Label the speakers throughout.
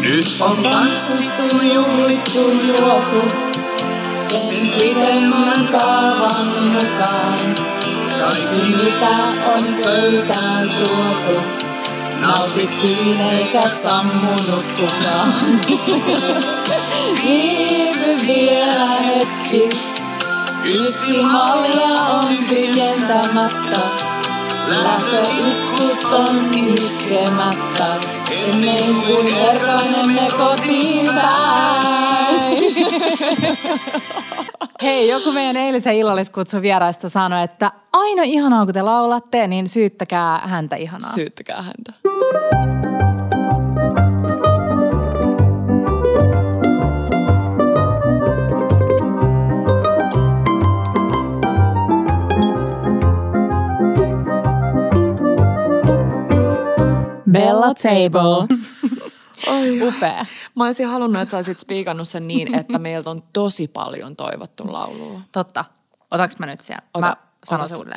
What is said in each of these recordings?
Speaker 1: Nyt on tanssittu, juhlittu, juotu, sen pitemmän kaavan mukaan. Kaikki mitä on pöytään tuotu, nautittiin eikä sammunut kukaan. Viivy vielä hetki, yksi malja on tyhjentämättä. Lähtöitkut on itkemättä, ennen kuin erkaanemme kotiin päin.
Speaker 2: Hei, joku meidän eilisen illalliskutsun vieraista sanoi, että aina ihanaa kun te laulatte, niin syyttäkää häntä ihanaa.
Speaker 3: Syyttäkää häntä.
Speaker 2: Bella Table.
Speaker 3: Oi.
Speaker 2: Upea.
Speaker 3: Mä olisin halunnut, että sä olisit spiikannut sen niin, että meiltä on tosi paljon toivottu laulua.
Speaker 2: Totta. Otaks mä nyt siellä?
Speaker 3: Ota-
Speaker 2: mä sanon sulle.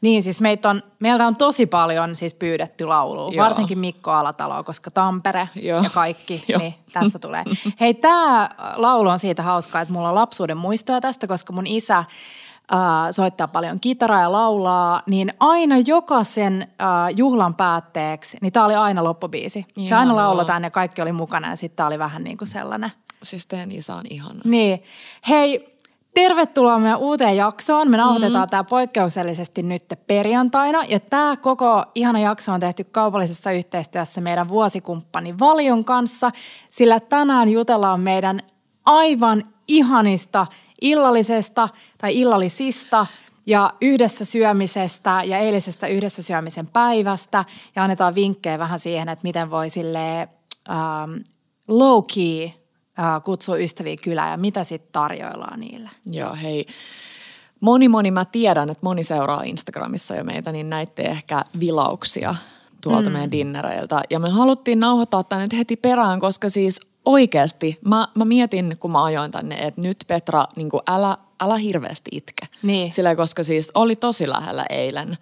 Speaker 2: Niin, siis meitä on, meiltä on tosi paljon siis pyydetty laulua,
Speaker 3: Joo.
Speaker 2: varsinkin Mikko Alatalo, koska Tampere
Speaker 3: Joo.
Speaker 2: ja kaikki,
Speaker 3: Joo.
Speaker 2: niin tässä tulee. Hei, tämä laulu on siitä hauskaa, että mulla on lapsuuden muistoja tästä, koska mun isä äh, soittaa paljon kitaraa ja laulaa, niin aina jokaisen äh, juhlan päätteeksi, niin tämä oli aina loppubiisi. Se aina
Speaker 3: Ihanaa.
Speaker 2: lauletaan ja kaikki oli mukana ja sitten tämä oli vähän niin kuin sellainen –
Speaker 3: Siis teidän isä on ihana.
Speaker 2: niin. Hei, tervetuloa meidän uuteen jaksoon. Me nauhoitetaan mm. tämä poikkeuksellisesti nyt perjantaina. Ja tämä koko ihana jakso on tehty kaupallisessa yhteistyössä meidän vuosikumppani Valion kanssa, sillä tänään jutellaan meidän aivan ihanista illallisesta tai illallisista ja yhdessä syömisestä ja eilisestä yhdessä syömisen päivästä. Ja annetaan vinkkejä vähän siihen, että miten voi silleen, ähm, low key ää, kutsua ystäviä kylään ja mitä sitten tarjoillaan niille.
Speaker 3: Joo, hei. Moni, moni, mä tiedän, että moni seuraa Instagramissa jo meitä, niin näitte ehkä vilauksia tuolta mm. meidän dinnereiltä. Ja me haluttiin nauhoittaa tänne nyt heti perään, koska siis oikeasti mä, mä mietin, kun mä ajoin tänne, että nyt Petra, niin älä, älä hirveästi itke.
Speaker 2: Niin.
Speaker 3: Sillä koska siis oli tosi lähellä eilen,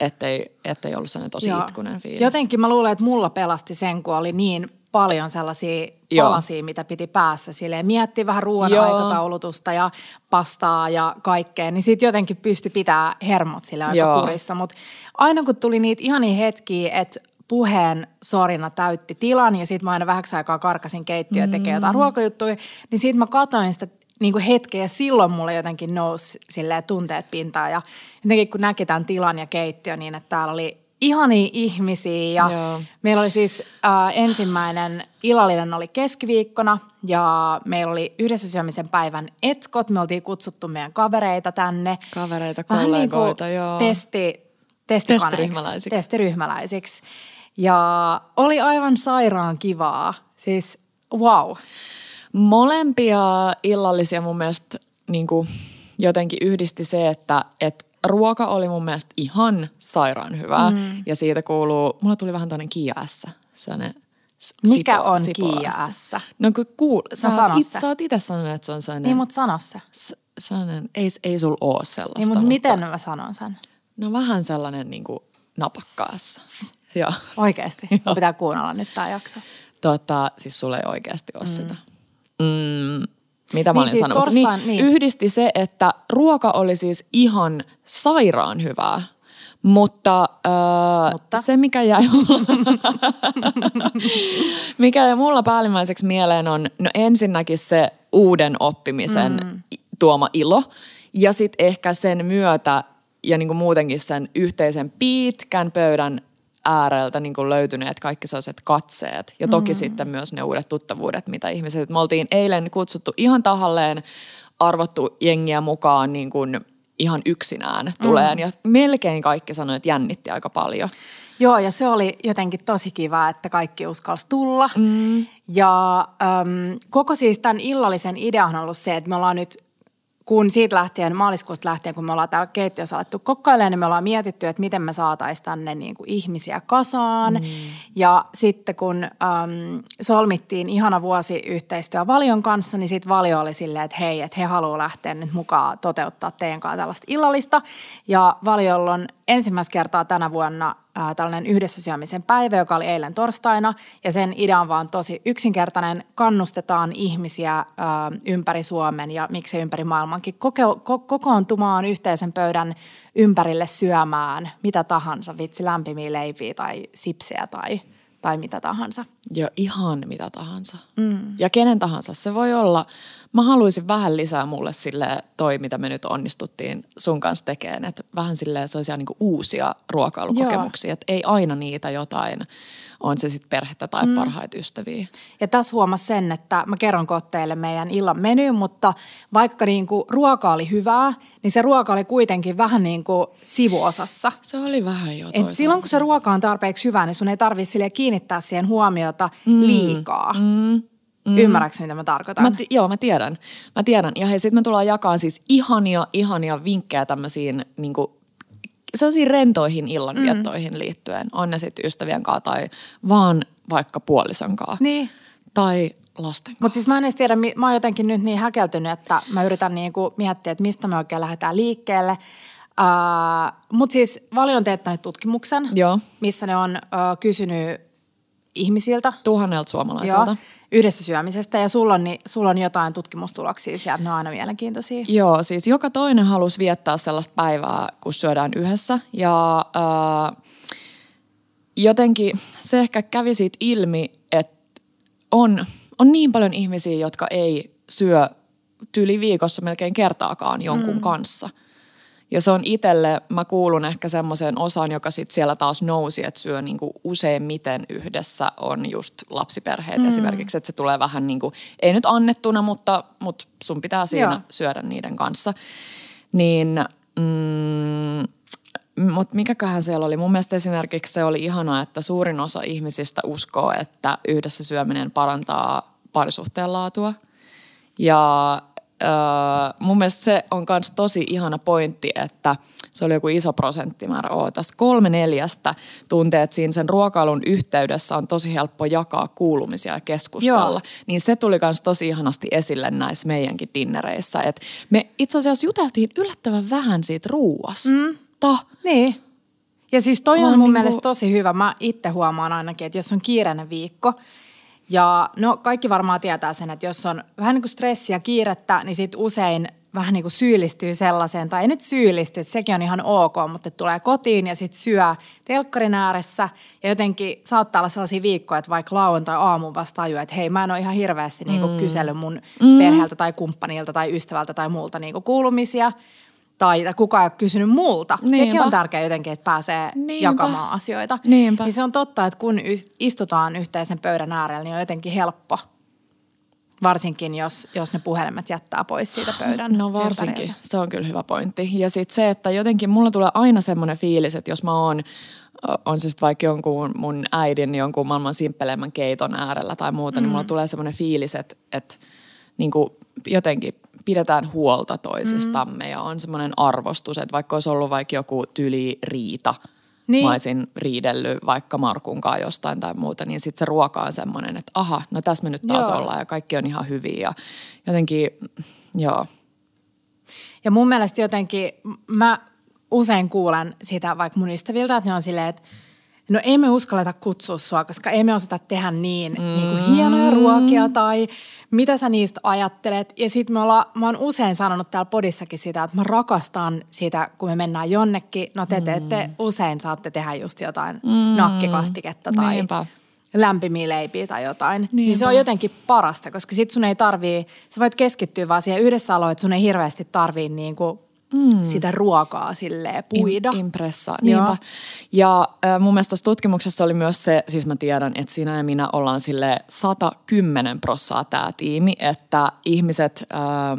Speaker 3: ettei, ettei ollut sellainen tosi
Speaker 2: Joo.
Speaker 3: itkunen fiilis.
Speaker 2: Jotenkin mä luulen, että mulla pelasti sen, kun oli niin paljon sellaisia
Speaker 3: Joo.
Speaker 2: palasia, mitä piti päässä. Silleen miettiä vähän ruoan
Speaker 3: Joo.
Speaker 2: aikataulutusta ja pastaa ja kaikkea, niin sitten jotenkin pystyi pitää hermot sille aika kurissa. Mutta aina kun tuli niitä ihania hetkiä, että puheen sorina täytti tilan ja sitten mä aina vähäksi aikaa karkasin keittiöön tekemään jotain ruokajuttuja, niin sitten mä katsoin sitä niin kuin hetkeä ja silloin mulle jotenkin nousi silleen tunteet pintaan ja jotenkin kun näki tämän tilan ja keittiön niin, että täällä oli ihania ihmisiä ja
Speaker 3: Joo.
Speaker 2: meillä oli siis äh, ensimmäinen illallinen oli keskiviikkona ja meillä oli yhdessä syömisen päivän etkot. Me oltiin kutsuttu meidän kavereita tänne.
Speaker 3: Kavereita,
Speaker 2: Vähän niin kuin
Speaker 3: kollegoita, joo.
Speaker 2: Testi,
Speaker 3: Testiryhmäläisiksi.
Speaker 2: testiryhmäläisiksi. Ja oli aivan sairaan kivaa. Siis wow.
Speaker 3: Molempia illallisia mun mielestä niin kuin jotenkin yhdisti se, että, että ruoka oli mun mielestä ihan sairaan hyvää. Mm. Ja siitä kuuluu, mulla tuli vähän toinen S. S-
Speaker 2: Mikä
Speaker 3: sipo-
Speaker 2: on
Speaker 3: S.
Speaker 2: S?
Speaker 3: No kun kuul, sä,
Speaker 2: sano
Speaker 3: oot it, sä oot itse sanonut, että se on sellainen,
Speaker 2: Niin, mutta sano se.
Speaker 3: s- sellainen ei, ei sul oo sellaista.
Speaker 2: Niin, mutta miten mä sanon sen?
Speaker 3: No vähän sellainen niin kuin napakkaassa. Joo.
Speaker 2: Oikeasti. Mun pitää kuunnella nyt tämä jakso.
Speaker 3: Tota, siis sulla ei oikeasti ole mm. sitä. Mm, mitä mä
Speaker 2: Niin
Speaker 3: olin
Speaker 2: siis
Speaker 3: sanomassa?
Speaker 2: torstain-
Speaker 3: niin,
Speaker 2: niin.
Speaker 3: Yhdisti se, että ruoka oli siis ihan sairaan hyvää. Mutta, äh,
Speaker 2: Mutta?
Speaker 3: se, mikä jäi, mikä jäi mulla päällimmäiseksi mieleen on no ensinnäkin se uuden oppimisen mm. tuoma ilo. Ja sitten ehkä sen myötä ja niin kuin muutenkin sen yhteisen pitkän pöydän ääreltä niin kuin löytyneet kaikki sellaiset katseet. Ja toki mm. sitten myös ne uudet tuttavuudet, mitä ihmiset. Me oltiin eilen kutsuttu ihan tahalleen arvottu jengiä mukaan niin kuin ihan yksinään tuleen. Ja melkein kaikki sanoivat, että jännitti aika paljon.
Speaker 2: Joo, ja se oli jotenkin tosi kiva, että kaikki uskalsi tulla. Mm. Ja äm, koko siis tämän illallisen ideahan on ollut se, että me ollaan nyt, kun siitä lähtien, maaliskuusta lähtien, kun me ollaan täällä keittiössä alettu kokkailemaan, niin me ollaan mietitty, että miten me saataisiin tänne niin kuin ihmisiä kasaan. Mm. Ja sitten kun äm, solmittiin ihana vuosi yhteistyö Valion kanssa, niin sitten Valio oli silleen, että hei, että he haluaa lähteä nyt mukaan toteuttaa teidän kanssa tällaista illallista. Ja Valiolla on ensimmäistä kertaa tänä vuonna ää, tällainen yhdessä syömisen päivä, joka oli eilen torstaina. Ja sen idea on vaan tosi yksinkertainen. Kannustetaan ihmisiä ää, ympäri Suomen ja miksei ympäri maailmankin koke, ko, kokoontumaan yhteisen pöydän ympärille syömään mitä tahansa, vitsi lämpimiä leipiä tai sipsejä tai, tai mitä tahansa.
Speaker 3: Jo ihan mitä tahansa. Mm. Ja kenen tahansa. Se voi olla, mä haluaisin vähän lisää mulle sille toi, mitä me nyt onnistuttiin sun kanssa tekemään. Että vähän silleen sellaisia niin uusia ruokailukokemuksia. Että ei aina niitä jotain, on se sitten perhettä tai mm. parhaita ystäviä.
Speaker 2: Ja tässä huomasi sen, että mä kerron teille meidän illan meny, mutta vaikka niin kuin ruoka oli hyvää, niin se ruoka oli kuitenkin vähän niin kuin sivuosassa.
Speaker 3: Se oli vähän jo
Speaker 2: Et silloin kun se ruoka on tarpeeksi hyvää, niin sun ei tarvitse kiinnittää siihen huomiota mm. liikaa. Mm. Mm. Ymmärrätkö, mitä mä tarkoitan?
Speaker 3: Mä t- joo, mä tiedän. Mä tiedän. Ja hei, sit me tullaan jakaa siis ihania, ihania vinkkejä tämmöisiin niin kuin, sellaisiin rentoihin illanviettoihin mm. liittyen. On ne sitten ystävien kanssa tai vaan vaikka puolison kanssa.
Speaker 2: Niin.
Speaker 3: Tai lasten
Speaker 2: Mutta siis mä en edes tiedä, mä oon jotenkin nyt niin häkeltynyt, että mä yritän niinku miettiä, että mistä me oikein lähdetään liikkeelle. Uh, Mutta siis Vali on teettänyt tutkimuksen,
Speaker 3: Joo.
Speaker 2: missä ne on uh, kysynyt ihmisiltä.
Speaker 3: Tuhannelta suomalaiselta.
Speaker 2: Joo, yhdessä syömisestä ja sulla on, niin, sulla on jotain tutkimustuloksia sieltä, ne on aina mielenkiintoisia.
Speaker 3: Joo, siis joka toinen halusi viettää sellaista päivää, kun syödään yhdessä ja uh, jotenkin se ehkä kävi siitä ilmi, että on, on niin paljon ihmisiä, jotka ei syö tyli viikossa melkein kertaakaan jonkun mm. kanssa – ja se on itselle, mä kuulun ehkä semmoiseen osaan, joka sitten siellä taas nousi, että syö niinku useimmiten yhdessä on just lapsiperheet mm. esimerkiksi, että se tulee vähän niin kuin, ei nyt annettuna, mutta, mutta sun pitää siinä Joo. syödä niiden kanssa. Niin, mm, mutta mikäköhän siellä oli? Mun mielestä esimerkiksi se oli ihanaa, että suurin osa ihmisistä uskoo, että yhdessä syöminen parantaa parisuhteen laatua. Ja Öö, mun mielestä se on myös tosi ihana pointti, että se oli joku iso prosenttimäärä. Oo, tässä kolme neljästä tuntee, että siinä sen ruokailun yhteydessä on tosi helppo jakaa kuulumisia ja keskustella. Joo. Niin se tuli myös tosi ihanasti esille näissä meidänkin dinnereissä. Et me itse asiassa juteltiin yllättävän vähän siitä ruuasta. Mm.
Speaker 2: Niin. Ja siis toi on, on mun niinku... mielestä tosi hyvä. Mä itse huomaan ainakin, että jos on kiireinen viikko – ja no kaikki varmaan tietää sen, että jos on vähän niin kuin stressiä kiirettä, niin sit usein vähän niin kuin syyllistyy sellaiseen, tai ei nyt syyllisty, että sekin on ihan ok, mutta tulee kotiin ja sitten syö telkkarin ääressä ja jotenkin saattaa olla sellaisia viikkoja, että vaikka lauantai aamuun vasta tajua, että hei mä en ole ihan hirveästi niin kuin mm. kysellyt mun mm. perheeltä tai kumppanilta tai ystävältä tai muulta niin kuin kuulumisia – tai kukaan ei ole kysynyt multa. Niinpä. Sekin on tärkeää jotenkin, että pääsee Niinpä. jakamaan asioita.
Speaker 3: Niinpä.
Speaker 2: Niin se on totta, että kun istutaan yhteisen pöydän äärellä, niin on jotenkin helppo. Varsinkin, jos, jos ne puhelimet jättää pois siitä pöydän
Speaker 3: No varsinkin, ympäriltä. se on kyllä hyvä pointti. Ja sitten se, että jotenkin mulla tulee aina semmoinen fiilis, että jos mä oon on se sitten vaikka jonkun mun äidin jonkun maailman simppelemmän keiton äärellä tai muuta, mm. niin mulla mm. tulee semmoinen fiilis, että, että niin kuin jotenkin pidetään huolta toisistamme mm. ja on semmoinen arvostus, että vaikka olisi ollut vaikka joku tyli riita, niin. mä olisin riidellyt vaikka Markunkaan jostain tai muuta, niin sitten se ruoka on semmoinen, että aha, no tässä me nyt taas joo. ollaan ja kaikki on ihan hyviä ja jotenkin, joo.
Speaker 2: Ja mun mielestä jotenkin, mä usein kuulen sitä vaikka mun ystäviltä, että ne on silleen, että no ei me uskalleta kutsua sua, koska ei me osata tehdä niin, mm. niin kuin hienoja ruokia tai mitä sä niistä ajattelet. Ja sitten me ollaan, mä oon usein sanonut täällä podissakin sitä, että mä rakastan sitä, kun me mennään jonnekin. No te teette, mm. usein saatte tehdä just jotain mm. nakkikastiketta tai Niinpä. lämpimiä leipiä tai jotain. Niinpä. Niin se on jotenkin parasta, koska sit sun ei tarvii, sä voit keskittyä vaan siihen yhdessä aloon, että sun ei hirveästi tarvii niin kuin mm. sitä ruokaa sille puida.
Speaker 3: In, impressa, niinpä. Ja äh, mun mielestä tuossa tutkimuksessa oli myös se, siis mä tiedän, että sinä ja minä ollaan sille 110 prossaa tämä tiimi, että ihmiset, äh,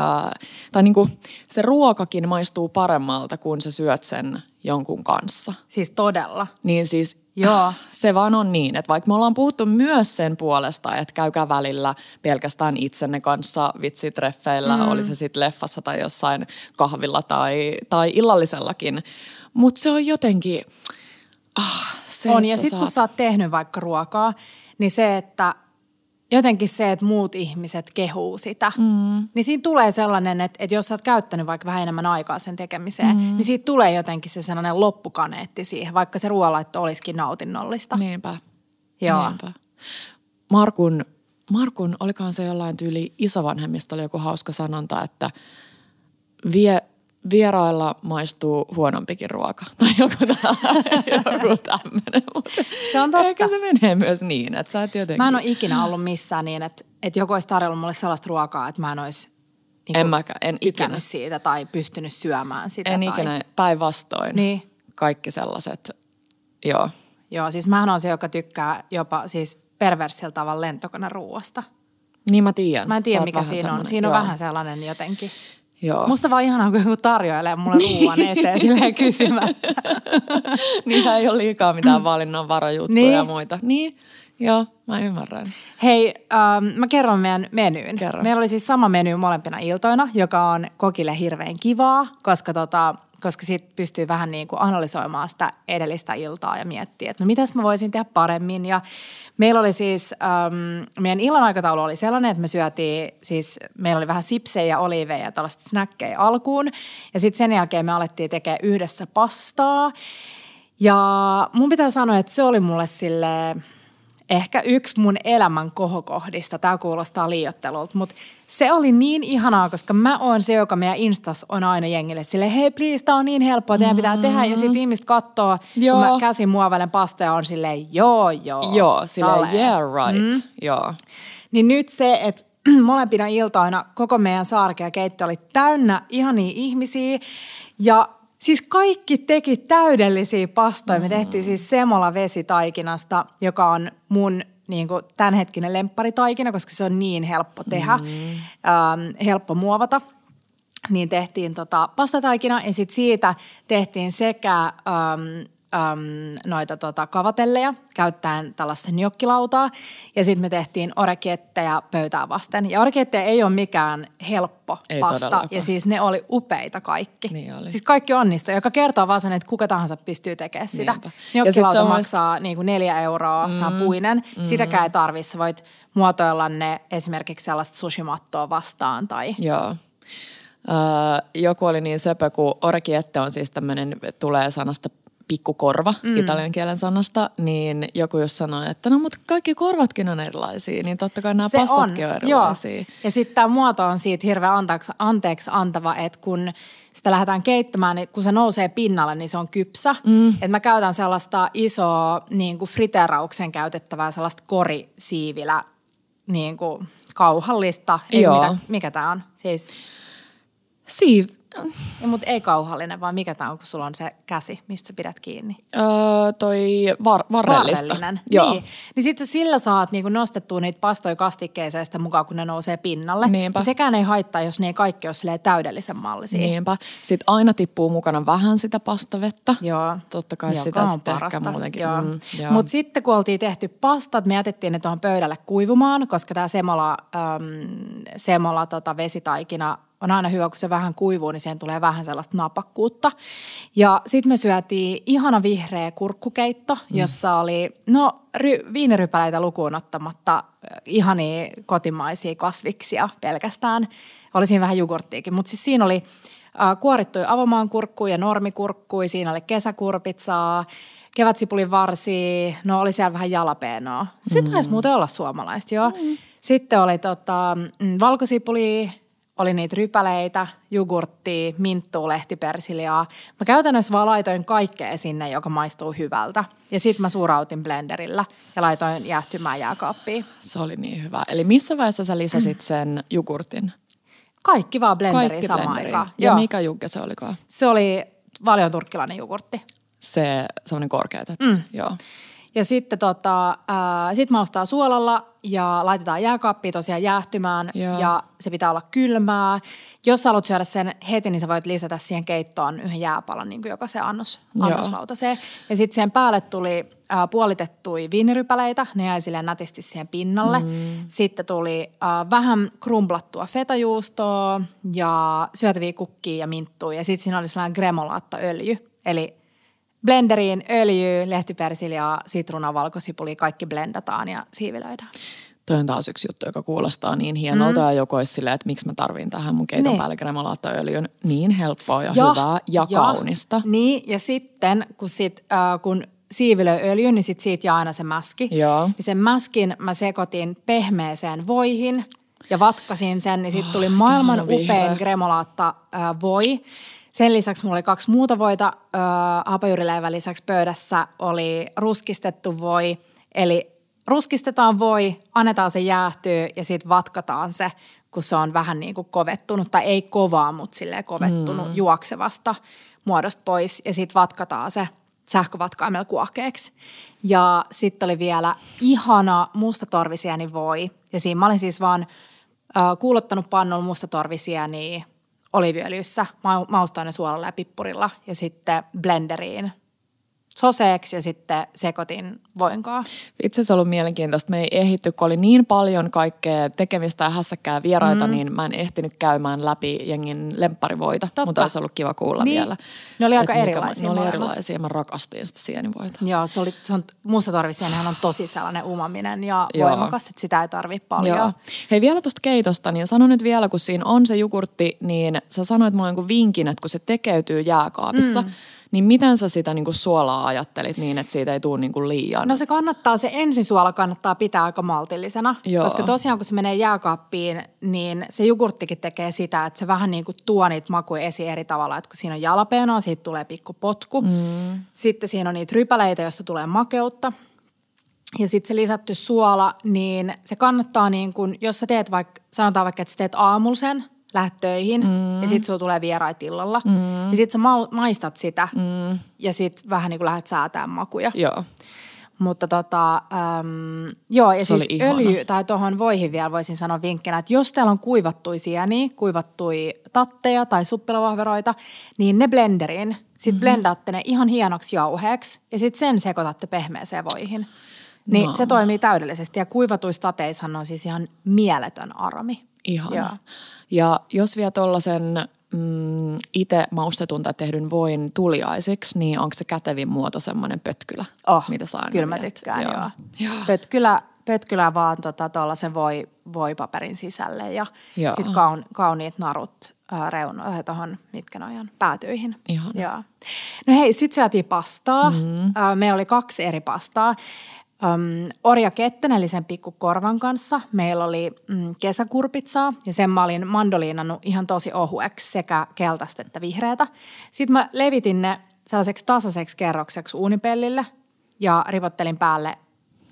Speaker 3: äh, tai niinku se ruokakin maistuu paremmalta, kun sä syöt sen jonkun kanssa.
Speaker 2: Siis todella.
Speaker 3: Niin siis Joo. Se vaan on niin, että vaikka me ollaan puhuttu myös sen puolesta, että käykää välillä pelkästään itsenne kanssa vitsitreffeillä, mm. oli se sitten leffassa tai jossain kahvilla tai, tai illallisellakin. Mutta se on jotenkin, ah, se,
Speaker 2: On, ja sitten kun sä oot tehnyt vaikka ruokaa, niin se, että jotenkin se, että muut ihmiset kehuu sitä, mm. niin siinä tulee sellainen, että, että jos sä oot käyttänyt vaikka vähän enemmän aikaa sen tekemiseen, mm. niin siitä tulee jotenkin se sellainen loppukaneetti siihen, vaikka se ruoanlaitto olisikin nautinnollista.
Speaker 3: Niinpä.
Speaker 2: Joo.
Speaker 3: Niinpä. Markun, Markun, olikohan se jollain tyyli isovanhemmista, oli joku hauska sanonta, että vie, vierailla maistuu huonompikin ruoka. Tai joku joku tämmöinen.
Speaker 2: Se on totta.
Speaker 3: Ehkä se menee myös niin, että sä et jotenkin...
Speaker 2: Mä en ole ikinä ollut missään niin, että, että joku olisi tarjollut mulle sellaista ruokaa, että mä en olisi niin
Speaker 3: En mäkään, en ikinä.
Speaker 2: siitä tai pystynyt syömään sitä.
Speaker 3: En
Speaker 2: tai...
Speaker 3: ikinä, päinvastoin.
Speaker 2: Niin.
Speaker 3: Kaikki sellaiset, joo.
Speaker 2: Joo, siis mähän on se, joka tykkää jopa siis perversillä tavalla lentokoneruuasta.
Speaker 3: Niin mä tiedän.
Speaker 2: Mä en tiedä, mikä siinä on. Siinä on
Speaker 3: joo.
Speaker 2: vähän sellainen jotenkin.
Speaker 3: Joo.
Speaker 2: Musta vaan ihanaa, kun joku tarjoilee mulle ruuan eteen silleen kysymättä.
Speaker 3: Niitä ei ole liikaa mitään valinnanvarajuttuja
Speaker 2: Niin.
Speaker 3: ja muita. Niin, joo, mä ymmärrän.
Speaker 2: Hei, ähm, mä kerron meidän menyyn.
Speaker 3: Kerro.
Speaker 2: Meillä oli siis sama meny molempina iltoina, joka on kokille hirveän kivaa, koska, tota, koska siitä pystyy vähän niin kuin analysoimaan sitä edellistä iltaa ja miettiä, että no mitäs mä voisin tehdä paremmin. Ja meillä oli siis, ähm, meidän illan aikataulu oli sellainen, että me syötiin, siis meillä oli vähän sipsejä ja oliiveja ja tällaista snäkkejä alkuun. Ja sitten sen jälkeen me alettiin tekemään yhdessä pastaa. Ja mun pitää sanoa, että se oli mulle sille ehkä yksi mun elämän kohokohdista. Tämä kuulostaa liiottelulta, mutta se oli niin ihanaa, koska mä oon se, joka meidän Instas on aina jengille sille, hei please, tää on niin helppoa, teidän pitää tehdä. Ja sitten ihmiset katsoo,
Speaker 3: Joo.
Speaker 2: kun mä käsin muovelen pastoja on silleen, joo, joo.
Speaker 3: Joo, silleen
Speaker 2: salee."
Speaker 3: yeah right. Mm. Joo.
Speaker 2: Niin nyt se, että molempina iltoina koko meidän saarke ja keitto oli täynnä ihania ihmisiä ja siis kaikki teki täydellisiä pastoja. Me tehtiin siis semola vesitaikinasta, joka on mun niin kuin tämänhetkinen lempparitaikina, koska se on niin helppo tehdä, mm. ähm, helppo muovata niin tehtiin tota pastataikina ja sitten siitä tehtiin sekä äm, äm, noita tota kavatelleja käyttäen tällaista njokkilautaa ja sitten me tehtiin orekietteja pöytää vasten. Ja orekietteja ei ole mikään helppo
Speaker 3: Ei
Speaker 2: pasta
Speaker 3: todellakaan.
Speaker 2: ja siis ne oli upeita kaikki.
Speaker 3: Niin oli.
Speaker 2: Siis kaikki onnistui, joka kertoo vaan sen, että kuka tahansa pystyy tekemään sitä.
Speaker 3: Niinpä.
Speaker 2: Njokkilauta
Speaker 3: on myös-
Speaker 2: maksaa niin kuin neljä euroa, mm, se on puinen. Sitäkään ei tarvitse, voit muotoilla ne esimerkiksi sellaista sushimattoa vastaan tai
Speaker 3: Joo. Öö, joku oli niin söpö, kun orekiette on siis tämmöinen, tulee sanasta pikkukorva, mm. italian kielen sanasta, niin joku jos sanoi, että no mutta kaikki korvatkin on erilaisia, niin totta kai nämä pastatkin on, on erilaisia.
Speaker 2: Joo. Ja sitten tämä muoto on siitä hirveän anteeksi, anteeksi antava, että kun sitä lähdetään keittämään, niin kun se nousee pinnalle, niin se on kypsä. Mm. Et mä käytän sellaista isoa niin kuin friteerauksen käytettävää sellaista korisiivilä niin kuin kauhallista. Ei,
Speaker 3: Joo.
Speaker 2: Mitä, mikä tämä on? Siis,
Speaker 3: Siiv,
Speaker 2: ei, mutta ei kauhallinen, vaan mikä tämä on, kun sulla on se käsi, mistä sä pidät kiinni.
Speaker 3: öö, toi var, varrellista.
Speaker 2: Varrellinen.
Speaker 3: Joo.
Speaker 2: Niin, niin sitten sillä saat niinku nostettua niitä pastoja kastikkeeseen sitä mukaan, kun ne nousee pinnalle.
Speaker 3: Niinpä.
Speaker 2: Ja sekään ei haittaa, jos ne ei kaikki ole täydellisen mallisia.
Speaker 3: Niinpä. Sitten aina tippuu mukana vähän sitä pastavettä.
Speaker 2: Joo.
Speaker 3: Totta kai
Speaker 2: Joka
Speaker 3: sitä
Speaker 2: on
Speaker 3: sitten ehkä
Speaker 2: parasta.
Speaker 3: muutenkin.
Speaker 2: Joo.
Speaker 3: Mm, joo.
Speaker 2: Mutta sitten kun oltiin tehty pastat, me jätettiin ne tuohon pöydälle kuivumaan, koska tämä semola, äm, semola tota vesitaikina on aina hyvä, kun se vähän kuivuu, niin siihen tulee vähän sellaista napakkuutta. Ja sitten me syötiin ihana vihreä kurkkukeitto, mm. jossa oli, no ry, viinirypäleitä lukuun ottamatta äh, ihania kotimaisia kasviksia pelkästään. Oli siinä vähän jogurttiakin, mutta siis siinä oli äh, kuorittuja avomaankurkkuja ja normikurkkuja, siinä oli kesäkurpitsaa, kevätsipulin varsia, no oli siellä vähän jalapeenoa. Se taisi muuten olla suomalaista, joo. Sitten oli tota, mm, valkosipuli, oli niitä rypäleitä, jogurttia, minttua, lehtipersiliaa. Mä käytännössä vaan laitoin kaikkea sinne, joka maistuu hyvältä. Ja sitten mä suurautin blenderillä ja laitoin jäähtymään jääkaappiin.
Speaker 3: Se oli niin hyvä. Eli missä vaiheessa sä lisäsit sen jogurtin?
Speaker 2: Kaikki vaan blenderiin
Speaker 3: Kaikki
Speaker 2: samaan
Speaker 3: blenderiin.
Speaker 2: aikaan.
Speaker 3: Ja
Speaker 2: Joo.
Speaker 3: mikä jugge se olikaan?
Speaker 2: Se oli valion turkkilainen jogurtti.
Speaker 3: Se semmoinen korkea mm. Joo.
Speaker 2: Ja sitten tota, ää, sit maustaa suolalla ja laitetaan jääkaappiin tosiaan jäähtymään
Speaker 3: Joo.
Speaker 2: ja se pitää olla kylmää. Jos sä haluat syödä sen heti, niin sä voit lisätä siihen keittoon yhden jääpalan, niin kuin joka se annos,
Speaker 3: Joo.
Speaker 2: annoslautaseen. Ja sitten siihen päälle tuli ää, puolitettuja viinirypäleitä, ne jäi silleen nätisti siihen pinnalle. Mm. Sitten tuli ää, vähän krumplattua fetajuustoa ja syötäviä kukkia ja minttuja. Ja sitten siinä oli sellainen gremolaattaöljy, eli blenderiin öljy, lehtipersiliaa, sitruunaa, valkosipuli, kaikki blendataan ja siivilöidään.
Speaker 3: Toi on taas yksi juttu, joka kuulostaa niin hienolta mm. ja joku olisi silleen, että miksi mä tarvin tähän mun keiton
Speaker 2: Niin.
Speaker 3: päälle kremalaattoöljyn. Niin helppoa ja, ja hyvää ja, ja kaunista.
Speaker 2: Niin, ja sitten kun, sit, äh, kun siivilöi öljyn, niin sit siitä jää aina se mäski.
Speaker 3: Joo.
Speaker 2: Niin sen mäskin mä sekoitin pehmeeseen voihin ja vatkasin sen, niin siitä tuli maailman
Speaker 3: ihana vihreä.
Speaker 2: upein gremolaatta äh, voi. Sen lisäksi mulla oli kaksi muuta voita. Hapajuurileivän lisäksi pöydässä oli ruskistettu voi, eli ruskistetaan voi, annetaan se jäähtyä ja sitten vatkataan se, kun se on vähän niin kuin kovettunut, tai ei kovaa, mutta silleen kovettunut mm. juoksevasta muodosta pois. Ja sitten vatkataan se sähkövatkaimella kuokeeksi. Ja sitten oli vielä ihana mustatorvisieni voi. Ja siinä mä olin siis vaan äh, kuulottanut pannulla mustatorvisieniä oliiviöljyssä, ma- maustainen suolalla ja pippurilla ja sitten blenderiin soseeksi ja sitten sekoitin voinkaa.
Speaker 3: Itse asiassa ollut mielenkiintoista. Me ei ehditty, kun oli niin paljon kaikkea tekemistä ja hässäkkää vieraita, mm. niin mä en ehtinyt käymään läpi jengin lempparivoita.
Speaker 2: Totta.
Speaker 3: Mutta olisi ollut kiva kuulla
Speaker 2: Niin.
Speaker 3: vielä.
Speaker 2: Ne oli aika
Speaker 3: mikä-
Speaker 2: erilaisia
Speaker 3: Ne oli erilaisia. Mä rakastin sitä sienivoita.
Speaker 2: Joo, se, oli, se on, mustatorvisienihän on tosi sellainen umaminen ja
Speaker 3: Joo.
Speaker 2: voimakas, että sitä ei tarvitse paljon.
Speaker 3: Joo. Hei vielä tuosta keitosta, niin sano nyt vielä, kun siinä on se jogurtti, niin sä sanoit mulle jonkun vinkin, että kun se tekeytyy jääkaapissa, mm. Niin miten sä sitä niinku suolaa ajattelit niin, että siitä ei tule niinku liian?
Speaker 2: No se kannattaa, se ensisuola kannattaa pitää aika maltillisena,
Speaker 3: Joo.
Speaker 2: koska tosiaan kun se menee jääkaappiin, niin se jogurttikin tekee sitä, että se vähän niin kuin tuo niitä makuja esiin eri tavalla, että kun siinä on jalapeenoa, siitä tulee pikku potku. Mm. Sitten siinä on niitä rypäleitä, joista tulee makeutta. Ja sitten se lisätty suola, niin se kannattaa niin kuin, jos sä teet vaikka, sanotaan vaikka, että sä teet aamulla sen, lähdet töihin mm. ja sitten sulla tulee vieraita illalla. Mm. Ja sitten sä ma- maistat sitä mm. ja sitten vähän niin kuin lähdet säätämään makuja.
Speaker 3: Joo.
Speaker 2: Mutta tota, äm, joo, ja
Speaker 3: Se
Speaker 2: siis öljy, tai tuohon voihin vielä voisin sanoa vinkkinä, että jos teillä on kuivattui sieniä, kuivattui tatteja tai suppilavahveroita, niin ne blenderiin. Sitten
Speaker 3: Mhm.
Speaker 2: mm-hmm. blendaatte ne ihan hienoksi jauheeksi ja sitten sen sekoitatte pehmeeseen voihin. Niin
Speaker 3: No.
Speaker 2: se toimii täydellisesti ja kuivatuissa tateissahan on siis ihan mieletön armi.
Speaker 3: Ihana.
Speaker 2: Joo.
Speaker 3: Ja jos vielä tuollaisen mm, itse maustetun tai tehdyn voin tuliaisiksi, niin onko se kätevin muoto semmoinen pötkylä,
Speaker 2: Oh,
Speaker 3: mitä sä aina
Speaker 2: kyllä mä tykkään, joo. joo.
Speaker 3: Joo.
Speaker 2: Pötkylä, pötkylä vaan tota, tuollaisen voi, voipaperin sisälle ja sitten kaun, kauniit narut ää, reunoille tuohon, mitkä noin päätyihin.
Speaker 3: Ihana.
Speaker 2: Joo. No hei, sitten syötiin pastaa. Mm. Meillä oli kaksi eri pastaa. Um, Orja Ketten, eli sen pikkukorvan kanssa. Meillä oli mm, kesäkurpitsaa ja sen mä olin mandoliinannut ihan tosi ohueksi sekä keltaista että vihreätä. Sitten mä levitin ne sellaiseksi tasaiseksi kerrokseksi uunipellille ja rivottelin päälle,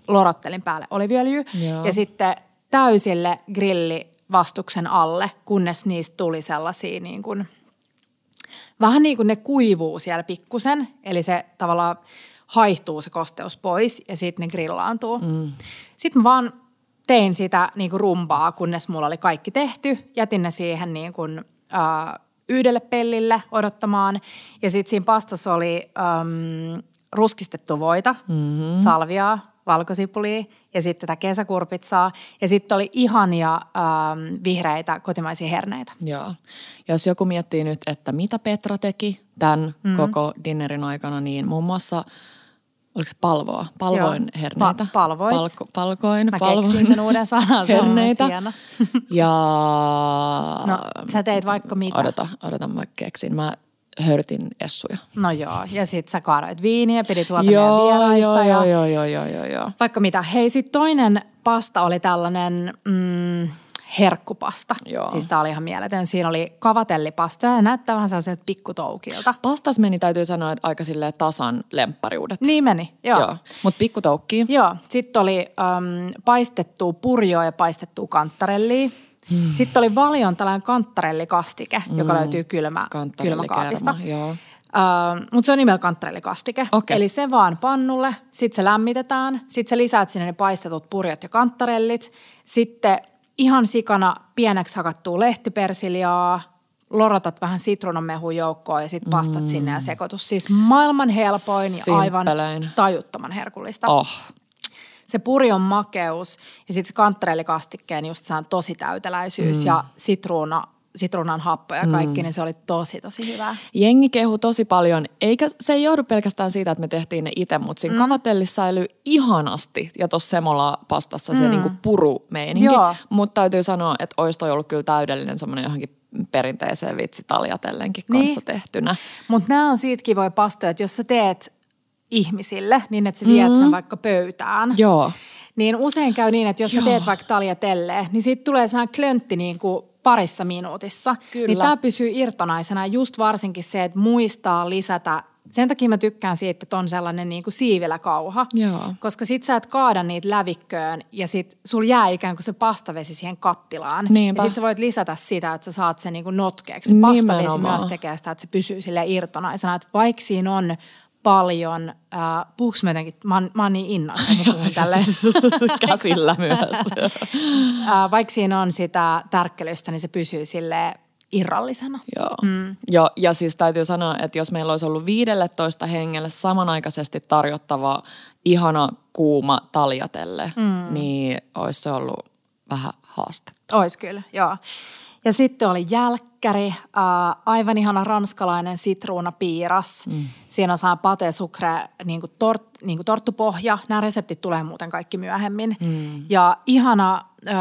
Speaker 2: lorottelin päälle oliviöljyä. Ja sitten täysille grillivastuksen alle, kunnes niistä tuli sellaisia niin kuin, vähän niin kuin ne kuivuu siellä pikkusen, eli se tavallaan haihtuu se kosteus pois ja sitten ne grillaantuu. Mm. Sitten mä vaan tein sitä niin kuin rumpaa, kunnes mulla oli kaikki tehty. Jätin ne siihen niin kuin, äh, yhdelle pellille odottamaan. Ja sitten siinä pastassa oli ähm, ruskistettu voita, mm-hmm. salviaa, valkosipulia ja sitten tätä kesäkurpitsaa. Ja sitten oli ihania ähm, vihreitä kotimaisia herneitä.
Speaker 3: Joo. Jos joku miettii nyt, että mitä Petra teki tämän mm. koko dinnerin aikana, niin muun muassa, oliko se palvoa? Palvoin
Speaker 2: Joo.
Speaker 3: herneitä.
Speaker 2: Pa- palvoit.
Speaker 3: Palko, palkoin.
Speaker 2: Mä
Speaker 3: palvoin
Speaker 2: keksin sen uuden sanan,
Speaker 3: herneitä. ja...
Speaker 2: No, sä teit vaikka mitä.
Speaker 3: Odota, odota, mä keksin. Mä hörtin essuja.
Speaker 2: No joo, ja sit sä kaadoit viiniä, pidit huolta meidän vieraista.
Speaker 3: joo,
Speaker 2: ja
Speaker 3: joo, joo, joo, joo, joo.
Speaker 2: Vaikka mitä. Hei, sit toinen pasta oli tällainen mm, herkkupasta.
Speaker 3: Joo.
Speaker 2: Siis tää oli ihan mieletön. Siinä oli kavatellipasta ja näyttää vähän sellaiselta pikkutoukilta.
Speaker 3: Pastas meni, täytyy sanoa, että aika silleen tasan lemppariudet.
Speaker 2: Niin meni, joo.
Speaker 3: joo. Mutta pikkutoukkiin.
Speaker 2: Joo, sitten oli äm, paistettua purjoa ja paistettua kanttarellia. Hmm. Sitten oli valion tällainen kanttarellikastike, hmm. joka löytyy kylmä, kylmäkaapista.
Speaker 3: Joo.
Speaker 2: Uh, mutta se on nimellä kanttarellikastike.
Speaker 3: Okei.
Speaker 2: Eli se vaan pannulle, sitten se lämmitetään, sitten sä lisäät sinne ne paistetut purjot ja kanttarellit. Sitten ihan sikana pieneksi hakattua lehtipersiljaa, lorotat vähän sitruunamehun joukkoon ja sitten pastat mm. sinne ja sekoitus. Siis maailman helpoin ja aivan
Speaker 3: Simppelein.
Speaker 2: tajuttoman herkullista.
Speaker 3: Oh.
Speaker 2: Se purjon makeus ja sitten se kanttarellikastikkeen just saan tosi täyteläisyys mm. ja sitruuna sitruunan happoja ja kaikki, mm. niin se oli tosi tosi hyvää.
Speaker 3: Jengi kehu tosi paljon, eikä se ei johdu pelkästään siitä, että me tehtiin ne itse, mutta siinä mm. kavatellis säilyi ihanasti ja tuossa semola pastassa mm. se niinku puru meininki. Mutta täytyy sanoa, että olisi toi ollut kyllä täydellinen semmoinen johonkin perinteiseen vitsitaljatellenkin kanssa niin. tehtynä.
Speaker 2: Mutta nämä on siitä kivoja pastoja, että jos sä teet ihmisille niin, että sä viet mm. sen vaikka pöytään.
Speaker 3: Joo.
Speaker 2: Niin usein käy niin, että jos Joo. sä teet vaikka taljatelleen, niin siitä tulee sehän klöntti niin kuin parissa minuutissa. Niin Kyllä. Niin tämä pysyy irtonaisena just varsinkin se, että muistaa lisätä sen takia mä tykkään siitä, että on sellainen niin kuin siivilä kauha.
Speaker 3: Joo.
Speaker 2: Koska sit sä et kaada niitä lävikköön ja sit sul jää ikään kuin se pastavesi siihen kattilaan.
Speaker 3: Niinpä.
Speaker 2: Ja sit sä voit lisätä sitä, että sä saat sen niin kuin notkeeksi. Se pastavesi Nimenomaan. myös tekee sitä, että se pysyy sille irtonaisena. Että vaikka siinä on paljon, äh, puhuks mä jotenkin, mä oon, mä oon niin innoissa, puhun tälle.
Speaker 3: Käsillä myös.
Speaker 2: äh, vaikka siinä on sitä tärkkelystä, niin se pysyy sille irrallisena.
Speaker 3: Joo. Mm. Jo, ja siis täytyy sanoa, että jos meillä olisi ollut 15 hengelle samanaikaisesti tarjottava ihana kuuma taljatelle, mm. niin olisi se ollut vähän haastetta.
Speaker 2: Olisi kyllä, joo. Ja sitten oli jälkkäri, äh, aivan ihana ranskalainen sitruunapiiras. Mm. Siinä on saa pate sucre, niin kuin, tort, niin kuin torttupohja. Nämä reseptit tulee muuten kaikki myöhemmin. Mm. Ja ihana äh,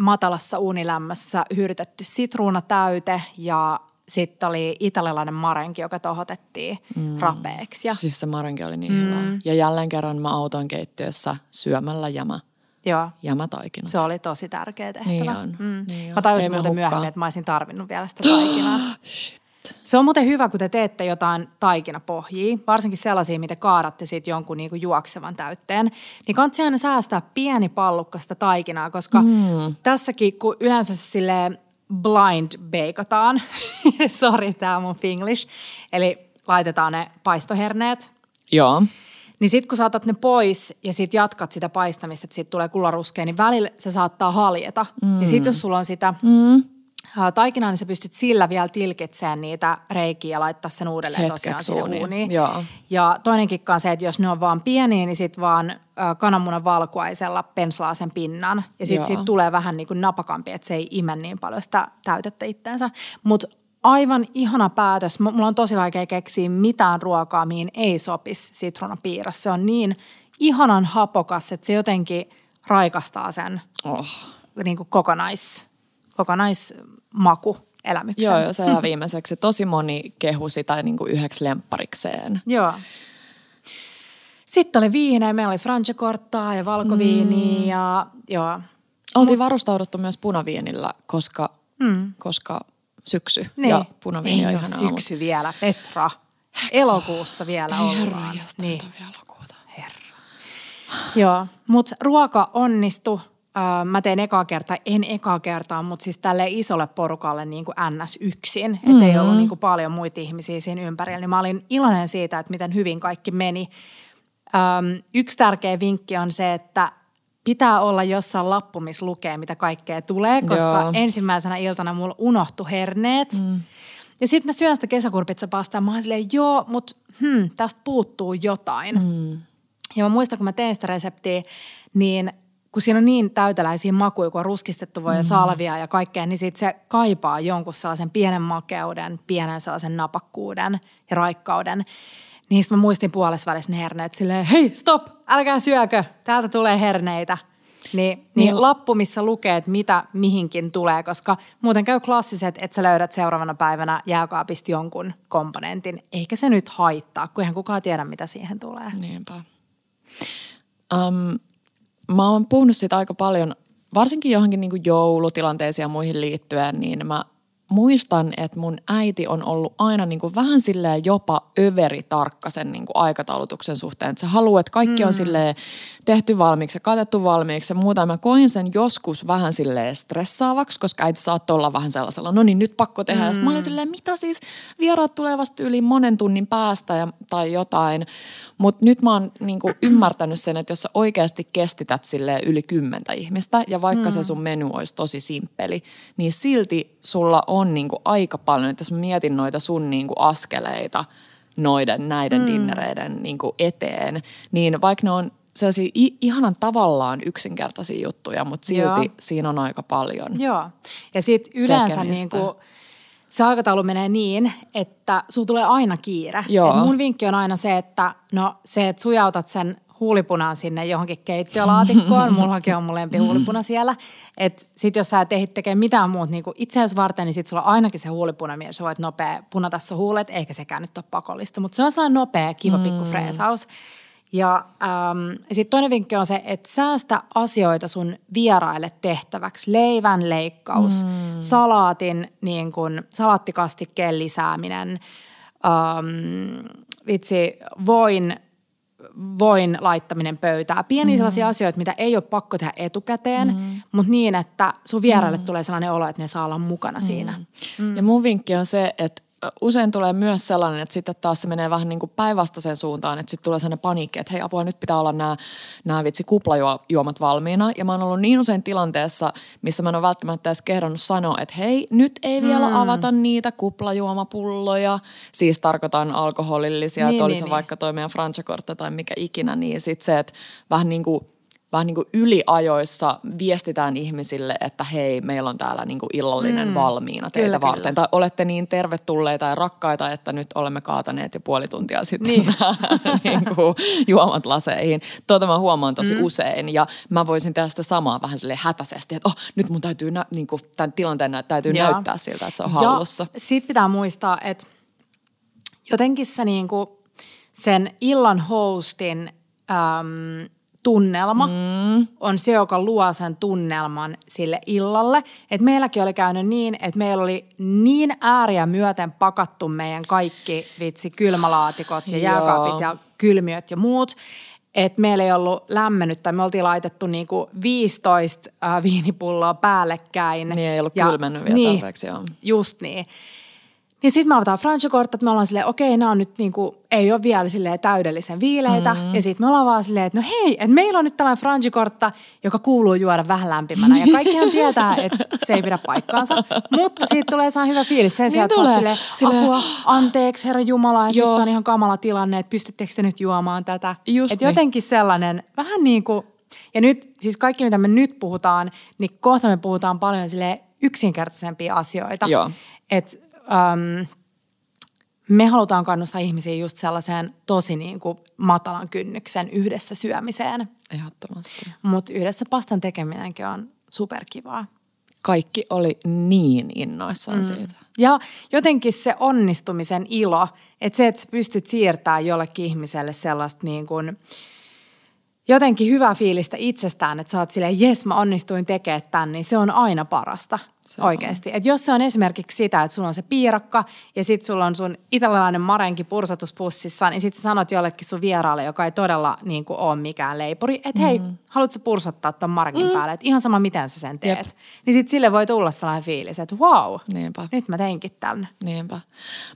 Speaker 2: matalassa uunilämmössä hyyrytetty sitruunatäyte ja sitten oli italialainen marenki, joka tohotettiin mm. rapeeksi. Ja...
Speaker 3: Siis se marenki oli niin mm. hyvä. Ja jälleen kerran mä autoin keittiössä syömällä jämä
Speaker 2: Joo.
Speaker 3: jämätaikina.
Speaker 2: Se oli tosi tärkeä tehtävä.
Speaker 3: Niin on. Mm. Niin on.
Speaker 2: Mä tajusin muuten myöhemmin, että mä olisin tarvinnut vielä sitä taikinaa. Shit. Se on muuten hyvä, kun te teette jotain taikinapohjia, varsinkin sellaisia, mitä kaadatte siitä jonkun niinku juoksevan täytteen. Niin kannattaa aina säästää pieni pallukka sitä taikinaa, koska mm. tässäkin, kun yleensä sille blind bakeataan, sorry tämä mun finglish, eli laitetaan ne paistoherneet.
Speaker 3: Joo.
Speaker 2: Niin sitten kun saatat ne pois ja sitten jatkat sitä paistamista, että siitä tulee kullaruskea, niin välillä se saattaa haljeta. Mm. Ja sitten jos sulla on sitä mm. taikinaa, niin sä pystyt sillä vielä tilkitsemään niitä reikiä ja laittaa sen uudelleen Hetkeksi tosiaan sinne uuniin.
Speaker 3: Joo.
Speaker 2: Ja toinen kikka on se, että jos ne on vaan pieniä, niin sitten vaan kananmunan valkuaisella penslaa sen pinnan. Ja sitten siitä tulee vähän niin kuin napakampi, että se ei ime niin paljon sitä täytettä itteensä. Mutta aivan ihana päätös. Mulla on tosi vaikea keksiä mitään ruokaa, mihin ei sopisi sitruunapiiras. Se on niin ihanan hapokas, että se jotenkin raikastaa sen oh. niin kuin kokonais, kokonaismaku elämyksen.
Speaker 3: Joo, joo, se jää viimeiseksi. Tosi moni kehu sitä niin kuin yhdeksi lempparikseen.
Speaker 2: Joo. Sitten oli viinejä, meillä oli franchekorttaa ja valkoviiniä mm. ja joo.
Speaker 3: Oltiin Mut... varustauduttu myös punaviinillä, koska, mm. koska syksy niin. ja punaviini on ihana
Speaker 2: syksy ollut. vielä, Petra. Heksa. Elokuussa vielä
Speaker 3: Ei
Speaker 2: ollaan.
Speaker 3: Herra, niin. elokuuta.
Speaker 2: Herra. Joo, mutta ruoka onnistui. mä tein ekaa kertaa, en ekaa kertaa, mutta siis tälle isolle porukalle niin kuin NS yksin. Että mm-hmm. ei ollut niin kuin paljon muita ihmisiä siinä ympärillä. Niin mä olin iloinen siitä, että miten hyvin kaikki meni. Öm, yksi tärkeä vinkki on se, että pitää olla jossain lappu, missä lukee, mitä kaikkea tulee, koska Joo. ensimmäisenä iltana mulla unohtu herneet. Mm. Ja sitten mä syön sitä kesäkurpitsapastaa ja mä oon silleen, joo, mutta hmm, tästä puuttuu jotain. Mm. Ja mä muistan, kun mä tein sitä reseptiä, niin kun siinä on niin täyteläisiä makuja, kun on ruskistettu voi mm. salvia ja kaikkea, niin sit se kaipaa jonkun sellaisen pienen makeuden, pienen sellaisen napakkuuden ja raikkauden. Niin mä muistin puolessa välissä ne herneet silleen, hei stop, älkää syökö, täältä tulee herneitä. Niin, niin, lappu, missä lukee, että mitä mihinkin tulee, koska muuten käy klassiset, että sä löydät seuraavana päivänä jääkaapista jonkun komponentin. Eikä se nyt haittaa, kun eihän kukaan tiedä, mitä siihen tulee.
Speaker 3: Niinpä. Um, mä oon puhunut siitä aika paljon, varsinkin johonkin niin joulutilanteisiin ja muihin liittyen, niin mä muistan, että mun äiti on ollut aina niin kuin vähän silleen jopa överi tarkka sen niin kuin aikataulutuksen suhteen. Että se haluaa, että kaikki mm. on silleen tehty valmiiksi ja katettu valmiiksi ja muuta. Mä koin sen joskus vähän silleen stressaavaksi, koska äiti saattoi olla vähän sellaisella, no niin nyt pakko tehdä. Mm. Ja mä olin silleen, mitä siis, vieraat tulee vasta yli monen tunnin päästä ja, tai jotain. Mutta nyt mä oon niin kuin ymmärtänyt sen, että jos sä oikeasti kestität sille yli kymmentä ihmistä ja vaikka mm. se sun menu olisi tosi simppeli, niin silti sulla on niin kuin aika paljon, että jos mietin noita sun niin kuin askeleita noiden näiden mm. dinnereiden niin kuin eteen, niin vaikka ne on sellaisia ihanan tavallaan yksinkertaisia juttuja, mutta silti
Speaker 2: Joo.
Speaker 3: siinä on aika paljon.
Speaker 2: Joo. Ja sitten yleensä
Speaker 3: Tekemistä.
Speaker 2: niin kuin, se aikataulu menee niin, että sulla tulee aina kiire.
Speaker 3: Joo.
Speaker 2: Et mun vinkki on aina se, että no se, että sujautat sen huulipunan sinne johonkin keittiölaatikkoon. Mullakin on mun lempi huulipuna siellä. Että sit jos sä et ehdi tekemään mitään muuta niin itseäsi varten, niin sit sulla on ainakin se huulipuna, millä sä voit nopea punata sun huulet, eikä sekään nyt ole pakollista. Mutta se on sellainen nopea, kiva pikku freesaus. Ja ähm, sitten toinen vinkki on se, että säästä asioita sun vieraille tehtäväksi. Leivän leikkaus, mm. salaatin, niin kun, salaattikastikkeen lisääminen, ähm, vitsi, voin, voin laittaminen pöytään. Pieniä mm. sellaisia asioita, mitä ei ole pakko tehdä etukäteen, mm. mutta niin, että sun vieraille mm. tulee sellainen olo, että ne saa olla mukana mm. siinä.
Speaker 3: Mm. Ja mun vinkki on se, että usein tulee myös sellainen, että sitten taas se menee vähän niin kuin päinvastaiseen suuntaan, että sitten tulee sellainen paniikki, että hei apua, nyt pitää olla nämä, nämä vitsi kuplajuomat valmiina. Ja mä oon ollut niin usein tilanteessa, missä mä en ole välttämättä edes kehdannut sanoa, että hei, nyt ei vielä mm. avata niitä kuplajuomapulloja. Siis tarkoitan alkoholillisia,
Speaker 2: Niin,
Speaker 3: että
Speaker 2: niin,
Speaker 3: se
Speaker 2: niin.
Speaker 3: vaikka toi meidän tai mikä ikinä, niin sitten se, että vähän niin kuin vähän niin kuin yliajoissa viestitään ihmisille, että hei, meillä on täällä niin kuin illallinen mm. valmiina teitä
Speaker 2: Kyllä,
Speaker 3: varten.
Speaker 2: kyllä.
Speaker 3: Tai olette niin tervetulleita ja rakkaita, että nyt olemme kaataneet jo puoli tuntia sitten
Speaker 2: Niin.
Speaker 3: niin. niin kuin juomat laseihin. Tuota mä huomaan tosi mm. usein ja mä voisin tehdä sitä samaa vähän sille hätäisesti, että oh, nyt mun täytyy nä- niin kuin tämän tilanteen nä- täytyy
Speaker 2: Joo.
Speaker 3: näyttää siltä, että se on hallussa.
Speaker 2: Ja sit pitää muistaa, että jotenkin se niinku, sen illan hostin äm, tunnelma mm. on se, joka luo sen tunnelman sille illalle. Et meilläkin oli käynyt niin, että meillä oli niin ääriä myöten pakattu meidän kaikki vitsi kylmälaatikot ja jääkaapit ja kylmiöt ja muut, että meillä ei ollut lämmennyt tai me oltiin laitettu niinku 15 äh, viinipulloa päällekkäin.
Speaker 3: Niin ei ollut kylmennyt vielä
Speaker 2: niin,
Speaker 3: tarpeeksi, joo.
Speaker 2: Just niin. Niin sitten me avataan franchikortta, että me ollaan silleen, okei, nämä on nyt niinku, ei ole vielä silleen täydellisen viileitä. Mm. Ja sitten me ollaan vaan silleen, että no hei, että meillä on nyt tällainen franchikortta, joka kuuluu juoda vähän lämpimänä. Ja kaikkihan tietää, että se ei pidä paikkaansa. Mutta siitä tulee sellainen hyvä fiilis sen
Speaker 3: Niin
Speaker 2: sijaan, että
Speaker 3: tulee.
Speaker 2: silleen,
Speaker 3: Silleen-
Speaker 2: apua, anteeksi herra Jumala, että
Speaker 3: Joo.
Speaker 2: nyt on ihan kamala tilanne, että pystyttekö te nyt juomaan tätä.
Speaker 3: Just
Speaker 2: että
Speaker 3: niin.
Speaker 2: jotenkin sellainen, vähän niin kuin, ja nyt siis kaikki mitä me nyt puhutaan, niin kohta me puhutaan paljon sille yksinkertaisempia asioita.
Speaker 3: Joo.
Speaker 2: Että um, me halutaan kannustaa ihmisiä just sellaiseen tosi niin kuin matalan kynnyksen yhdessä syömiseen.
Speaker 3: Ehdottomasti.
Speaker 2: Mutta yhdessä pastan tekeminenkin on superkivaa.
Speaker 3: Kaikki oli niin innoissaan mm. siitä.
Speaker 2: Ja jotenkin se onnistumisen ilo, että se, että sä pystyt siirtämään jollekin ihmiselle sellaista niin kuin, jotenkin hyvää fiilistä itsestään, että sä oot silleen, jes mä onnistuin tekemään tämän, niin se on aina parasta
Speaker 3: Se
Speaker 2: oikeasti. Et jos se on esimerkiksi sitä, että sulla on se piirakka ja sit sulla on sun italialainen marenki pursatuspussissa, niin sit sä sanot jollekin sun vieraalle, joka ei todella niin kuin, ole mikään leipuri, että hei,
Speaker 3: Mm-hmm.
Speaker 2: haluatko pursottaa ton marenkin mm. päälle, että ihan sama miten sä sen teet. Jep. Niin sit sille voi tulla sellainen fiilis, että wow,
Speaker 3: Niinpä.
Speaker 2: nyt mä teinkin tämän.
Speaker 3: Niinpä.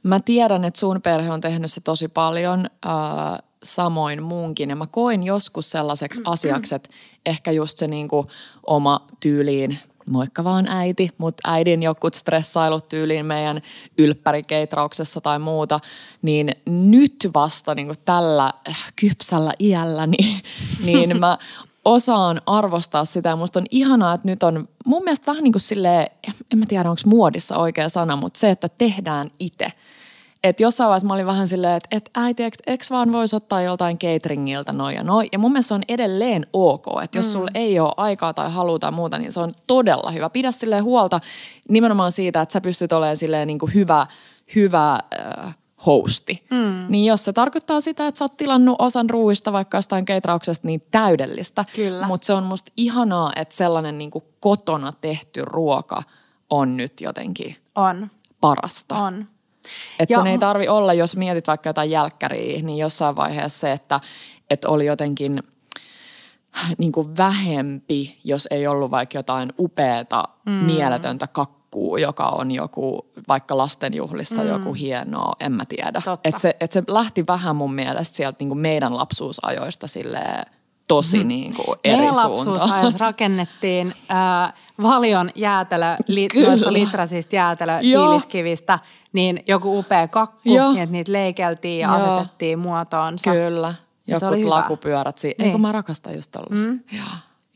Speaker 3: Mä tiedän, että sun perhe on tehnyt se tosi paljon, äh, samoin muunkin. Ja mä koin joskus sellaiseksi asiaksi, että ehkä just se niinku oma tyyliin, moikka vaan äiti, mutta äidin jokut stressailut tyyliin meidän ylppärikeitrauksessa tai muuta, niin nyt vasta niinku tällä äh, kypsällä iälläni, niin mä osaan arvostaa sitä ja musta on ihanaa, että nyt on mun mielestä vähän niin kuin silleen, en mä tiedä onko muodissa oikea sana, mutta se, että tehdään itse. Että jossain vaiheessa mä olin vähän silleen, että et äiti, eikö, eikö vaan voisi ottaa joltain cateringilta noin ja noin. Ja mun mielestä se on edelleen ok, että jos mm. sulla ei ole aikaa tai halua tai muuta, niin se on todella hyvä. Pidä silleen huolta nimenomaan siitä, että sä pystyt olemaan silleen niin kuin hyvä, hyvä äh, hosti. Mm. Niin jos se tarkoittaa sitä, että sä oot tilannut osan ruuista vaikka jostain keitrauksesta, niin täydellistä. Mutta se on musta ihanaa, että sellainen niin kuin kotona tehty ruoka on nyt jotenkin
Speaker 2: On,
Speaker 3: parasta.
Speaker 2: on.
Speaker 3: Että
Speaker 2: Ja
Speaker 3: sen ei tarvi olla, jos mietit vaikka jotain jälkkäriä, niin jossain vaiheessa se, että, että oli jotenkin niin kuin vähempi, jos ei ollut vaikka jotain upeata, mm. mieletöntä kakkuu, joka on joku, vaikka lastenjuhlissa mm. joku hienoa, en mä tiedä. Että se, et se lähti vähän mun mielestä sieltä niin kuin meidän lapsuusajoista silleen tosi mm. niin kuin eri
Speaker 2: Meidän
Speaker 3: suuntaan.
Speaker 2: lapsuusajassa rakennettiin äh, valion jäätelö, li, noista litrasista jäätelö
Speaker 3: Joo.
Speaker 2: tiiliskivistä, niin joku upea kakku,
Speaker 3: Joo.
Speaker 2: niin että niitä leikeltiin ja
Speaker 3: Joo.
Speaker 2: asetettiin muotoonsa.
Speaker 3: Kyllä.
Speaker 2: Ja se
Speaker 3: Jokut lakupyörät. Si-
Speaker 2: Niin.
Speaker 3: Eikö mä rakastan just. Mm. Joo.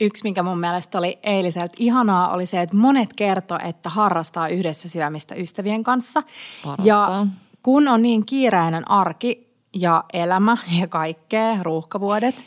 Speaker 2: Yksi, mikä mun mielestä oli eiliseltä ihanaa, oli se, että monet kertoi, että harrastaa yhdessä syömistä ystävien kanssa.
Speaker 3: Parasta.
Speaker 2: Ja kun on niin kiireinen arki ja elämä ja kaikkea, ruuhkavuodet,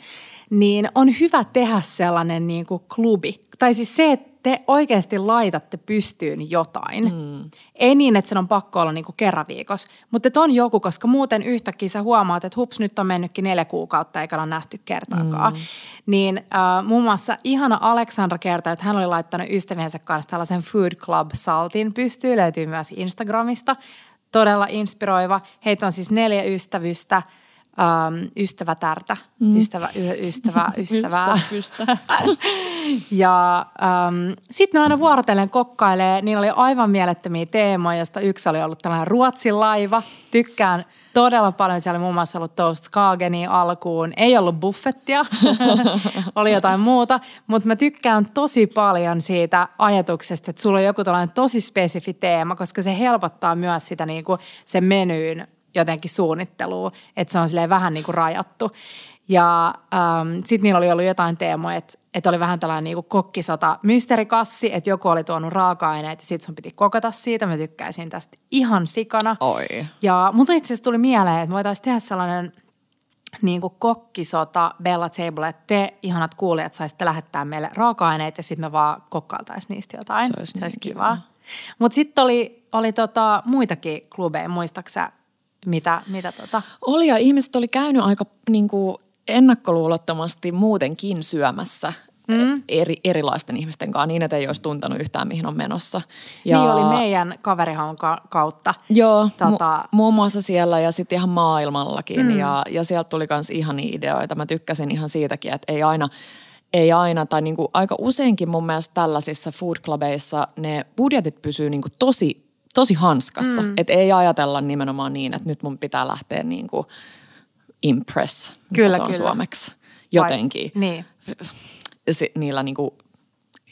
Speaker 2: niin on hyvä tehdä sellainen niin kuin klubi. Tai siis se, että te oikeasti laitatte pystyyn jotain. Mm. Ei niin, että sen on pakko olla niin kuin kerran viikossa, mutta että on joku, koska muuten yhtäkkiä sä huomaat, että hups, nyt on mennytkin neljä kuukautta eikä ole nähty kertaakaan. Mm. Niin äh, muun muassa ihana Aleksandra kertoi, että hän oli laittanut ystäviensä kanssa tällaisen Food Club-saltin pystyyn, löytyy myös Instagramista. Todella inspiroiva. Heitä on siis neljä ystävystä, ähm, ystävätärtä, mm. ystävä, y- ystävä, ystävää.
Speaker 3: Ystä,
Speaker 2: Ja ähm, sitten ne aina vuorotellen kokkailee. Niillä oli aivan mielettömiä teemoja, josta yksi oli ollut tällainen Ruotsin laiva. Tykkään todella paljon. Siellä oli muun muassa ollut Toast Skageni alkuun. Ei ollut buffettia, oli jotain muuta. Mutta mä tykkään tosi paljon siitä ajatuksesta, että sulla on joku tällainen tosi spesifi teema, koska se helpottaa myös sitä niin kuin sen menyyn jotenkin suunnittelua, että se on silleen vähän niin kuin rajattu. Ja ähm, sitten niillä oli ollut jotain teemoja, että, että oli vähän tällainen niin kuin kokkisota mysteerikassi, että joku oli tuonut raaka-aineet ja sitten sun piti kokata siitä. Mä tykkäisin tästä ihan sikana.
Speaker 3: Oi.
Speaker 2: Ja mun itse asiassa tuli mieleen, että voitaisiin tehdä sellainen niin kuin kokkisota Bella Table, että te ihanat kuulijat saisitte lähettää meille raaka-aineet ja sitten me vaan kokkailtaisiin niistä jotain.
Speaker 3: Se olisi
Speaker 2: se olisi
Speaker 3: niin
Speaker 2: kivaa.
Speaker 3: kiva.
Speaker 2: Mutta sitten oli, oli tota muitakin klubeja, muistaaksä mitä, mitä tota?
Speaker 3: Oli ja ihmiset oli käynyt aika niin kuin ennakkoluulottomasti muutenkin syömässä mm. eri, erilaisten ihmisten kanssa niin, että ei olisi tuntenut yhtään mihin on menossa.
Speaker 2: Ja... Niin oli meidän kaverihon ka- kautta.
Speaker 3: Joo,
Speaker 2: Tota-
Speaker 3: mu- muun muassa siellä ja sitten ihan maailmallakin mm. ja, ja sieltä tuli myös ihania ideoita. Mä tykkäsin ihan siitäkin, että ei aina, ei aina tai niinku aika useinkin mun mielestä tällaisissa food clubeissa ne budjetit pysyy niinku tosi, tosi hanskassa. Mm. Että ei ajatella nimenomaan niin, että nyt mun pitää lähteä niinku impress, mitä
Speaker 2: Kyllä,
Speaker 3: se on
Speaker 2: kyllä.
Speaker 3: suomeksi, jotenkin.
Speaker 2: Vai, niin.
Speaker 3: Si- niillä niinku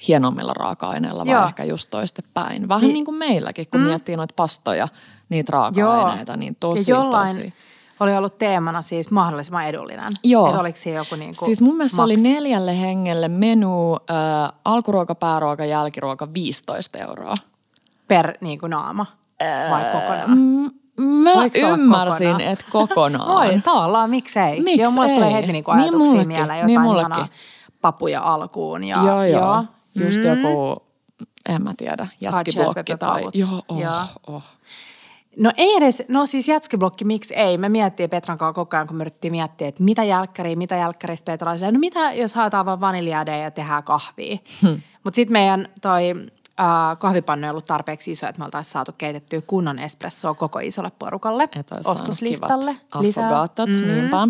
Speaker 3: hienommilla raaka-aineilla,
Speaker 2: Joo.
Speaker 3: vaan ehkä just toistepäin. Vähän niin, niin kuin meilläkin, kun mm. miettii noita pastoja, niitä raaka-aineita, niin tosi,
Speaker 2: ja jollain
Speaker 3: tosi.
Speaker 2: oli ollut teemana siis mahdollisimman edullinen.
Speaker 3: Joo.
Speaker 2: Että oliko siinä joku niin kuin
Speaker 3: Siis mun mielestä se oli
Speaker 2: maks?
Speaker 3: neljälle hengelle menu, äh, alkuruoka, pääruoka, jälkiruoka 15 euroa.
Speaker 2: Per niin kuin naama vai kokonaan?
Speaker 3: Mm, Mä
Speaker 2: Voiko
Speaker 3: ymmärsin,
Speaker 2: kokonaan?
Speaker 3: että kokonaan.
Speaker 2: Voi, tavallaan, miksei.
Speaker 3: Miks
Speaker 2: joo, mulle tulee
Speaker 3: ei?
Speaker 2: heti niinku
Speaker 3: Niin
Speaker 2: ajatuksia
Speaker 3: mullekin,
Speaker 2: mieleen
Speaker 3: niin
Speaker 2: jotain
Speaker 3: mullekin.
Speaker 2: ihanaa papuja alkuun. Ja,
Speaker 3: joo, joo. Just
Speaker 2: Mm.
Speaker 3: joku, en mä tiedä, jätskiblokki
Speaker 2: Hot
Speaker 3: tai... Joo, oh,
Speaker 2: Joo.
Speaker 3: oh.
Speaker 2: No ei edes, no siis jätskiblokki, miksi ei? Me miettii Petran kanssa koko ajan, kun me yritettiin miettiä, että mitä jälkkäriä, mitä jälkkäristä Petra no mitä jos haetaan vaan vaniljadeja ja tehdään kahvia. Hmm. Mutta sitten meidän toi äh, kahvipannu ei ollut tarpeeksi iso, että me oltaisiin saatu keitettyä kunnon espressoa koko isolle porukalle
Speaker 3: Et
Speaker 2: ostoslistalle.
Speaker 3: affogatot, mm. niinpä.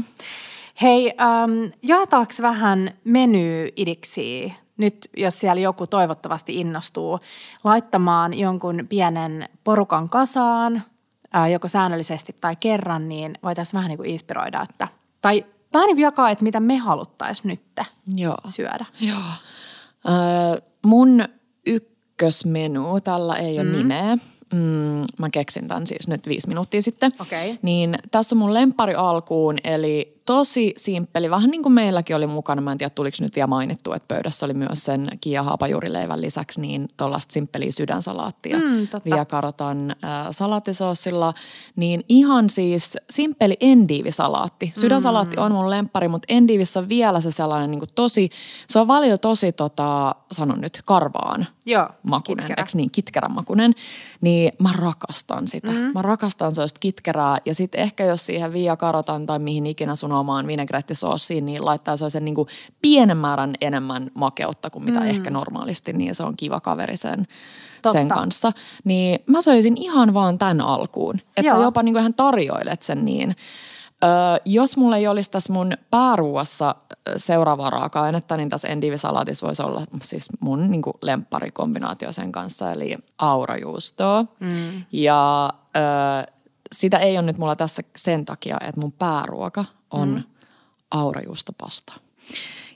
Speaker 2: Hei, ähm, jaetaanko vähän menyyidiksi nyt, jos siellä joku toivottavasti innostuu laittamaan jonkun pienen porukan kasaan, äh, joko säännöllisesti tai kerran, niin voitaisiin vähän niin kuin inspiroida, että, tai vähän niin kuin jakaa, että mitä me haluttaisiin nyt
Speaker 3: Joo.
Speaker 2: syödä.
Speaker 3: Joo. Öö, mun ykkösmenu, tällä ei ole mm. nimeä. Mm, mä keksin tämän siis nyt viisi minuuttia sitten.
Speaker 2: Okei.
Speaker 3: Niin tässä on mun lempari alkuun, eli tosi simppeli. Vähän niin kuin meilläkin oli mukana, mä en tiedä tuliko nyt vielä mainittu, että pöydässä oli myös sen Kia haapajurileivän lisäksi niin tuollaista simppeliä sydänsalaattia.
Speaker 2: Mm, totta.
Speaker 3: Viakarotan äh, salaattisoosilla. Niin ihan siis simppeli endiivisalaatti. Sydänsalaatti on mun lemppari, mutta endiivissä on vielä se sellainen niin kuin tosi, se on välillä tosi tota, sanon nyt, karvaan
Speaker 2: Joo,
Speaker 3: makunen,
Speaker 2: kitkerä.
Speaker 3: eikö niin, kitkerän makunen, niin mä rakastan sitä. Mm. Mä rakastan sellaista kitkerää ja sitten ehkä jos siihen viiakarotan tai mihin ikinä sun omaan vinegrettisoosiin, niin laittaa sellaisen niin kuin pienen määrän enemmän makeutta kuin mitä mm. ehkä normaalisti, niin se on kiva kaveri sen,
Speaker 2: Totta.
Speaker 3: sen kanssa. Niin mä söisin ihan vaan tämän alkuun. Että sä jopa niin kuin ihan tarjoilet sen niin. Öö, jos mulla ei olisi tässä mun pääruuassa seuraavaa raaka-ainetta, niin tässä endivisalaatissa voisi olla siis mun niin kuin lempparikombinaatio sen kanssa, eli aurajuustoa. Mm. Ja öö, sitä ei ole nyt mulla tässä sen takia, että mun pääruoka on mm. aurajuustopasta.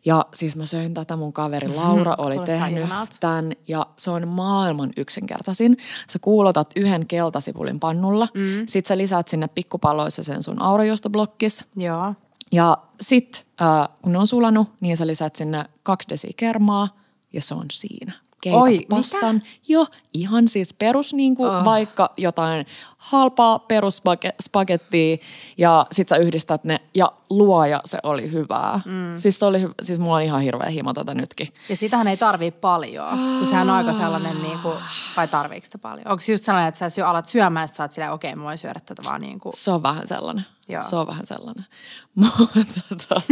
Speaker 3: Ja siis mä söin tätä, mun kaveri Laura oli
Speaker 2: Kuulostaa
Speaker 3: tehnyt
Speaker 2: ihanalta.
Speaker 3: tämän ja se on maailman yksinkertaisin. Sä kuulotat yhden keltasipulin pannulla, mm. sit sä lisäät sinne pikkupaloissa sen sun aurajuustoblokkis
Speaker 2: Joo.
Speaker 3: Ja sitten äh, kun ne on sulanut, niin sä lisät sinne kaksi desi kermaa ja se on siinä. Keitat
Speaker 2: Oi, mitä?
Speaker 3: pastan. Joo, ihan siis perus niin kuin oh. vaikka jotain halpaa perusspagettia ja sit sä yhdistät ne ja luoja se oli hyvää. Mm. Siis, se oli, siis mulla on ihan hirveä himo tätä nytkin.
Speaker 2: Ja sitähän ei tarvii paljon, kun sehän on aika sellainen, niin kuin, vai tarviiko sitä paljon? Onko se just sellainen, että sä syö, alat syömään, että sä oot silleen, okei, okay, mä voin syödä tätä vaan niin kuin.
Speaker 3: Se on vähän sellainen.
Speaker 2: Joo.
Speaker 3: Se on vähän sellainen. Mutta tota,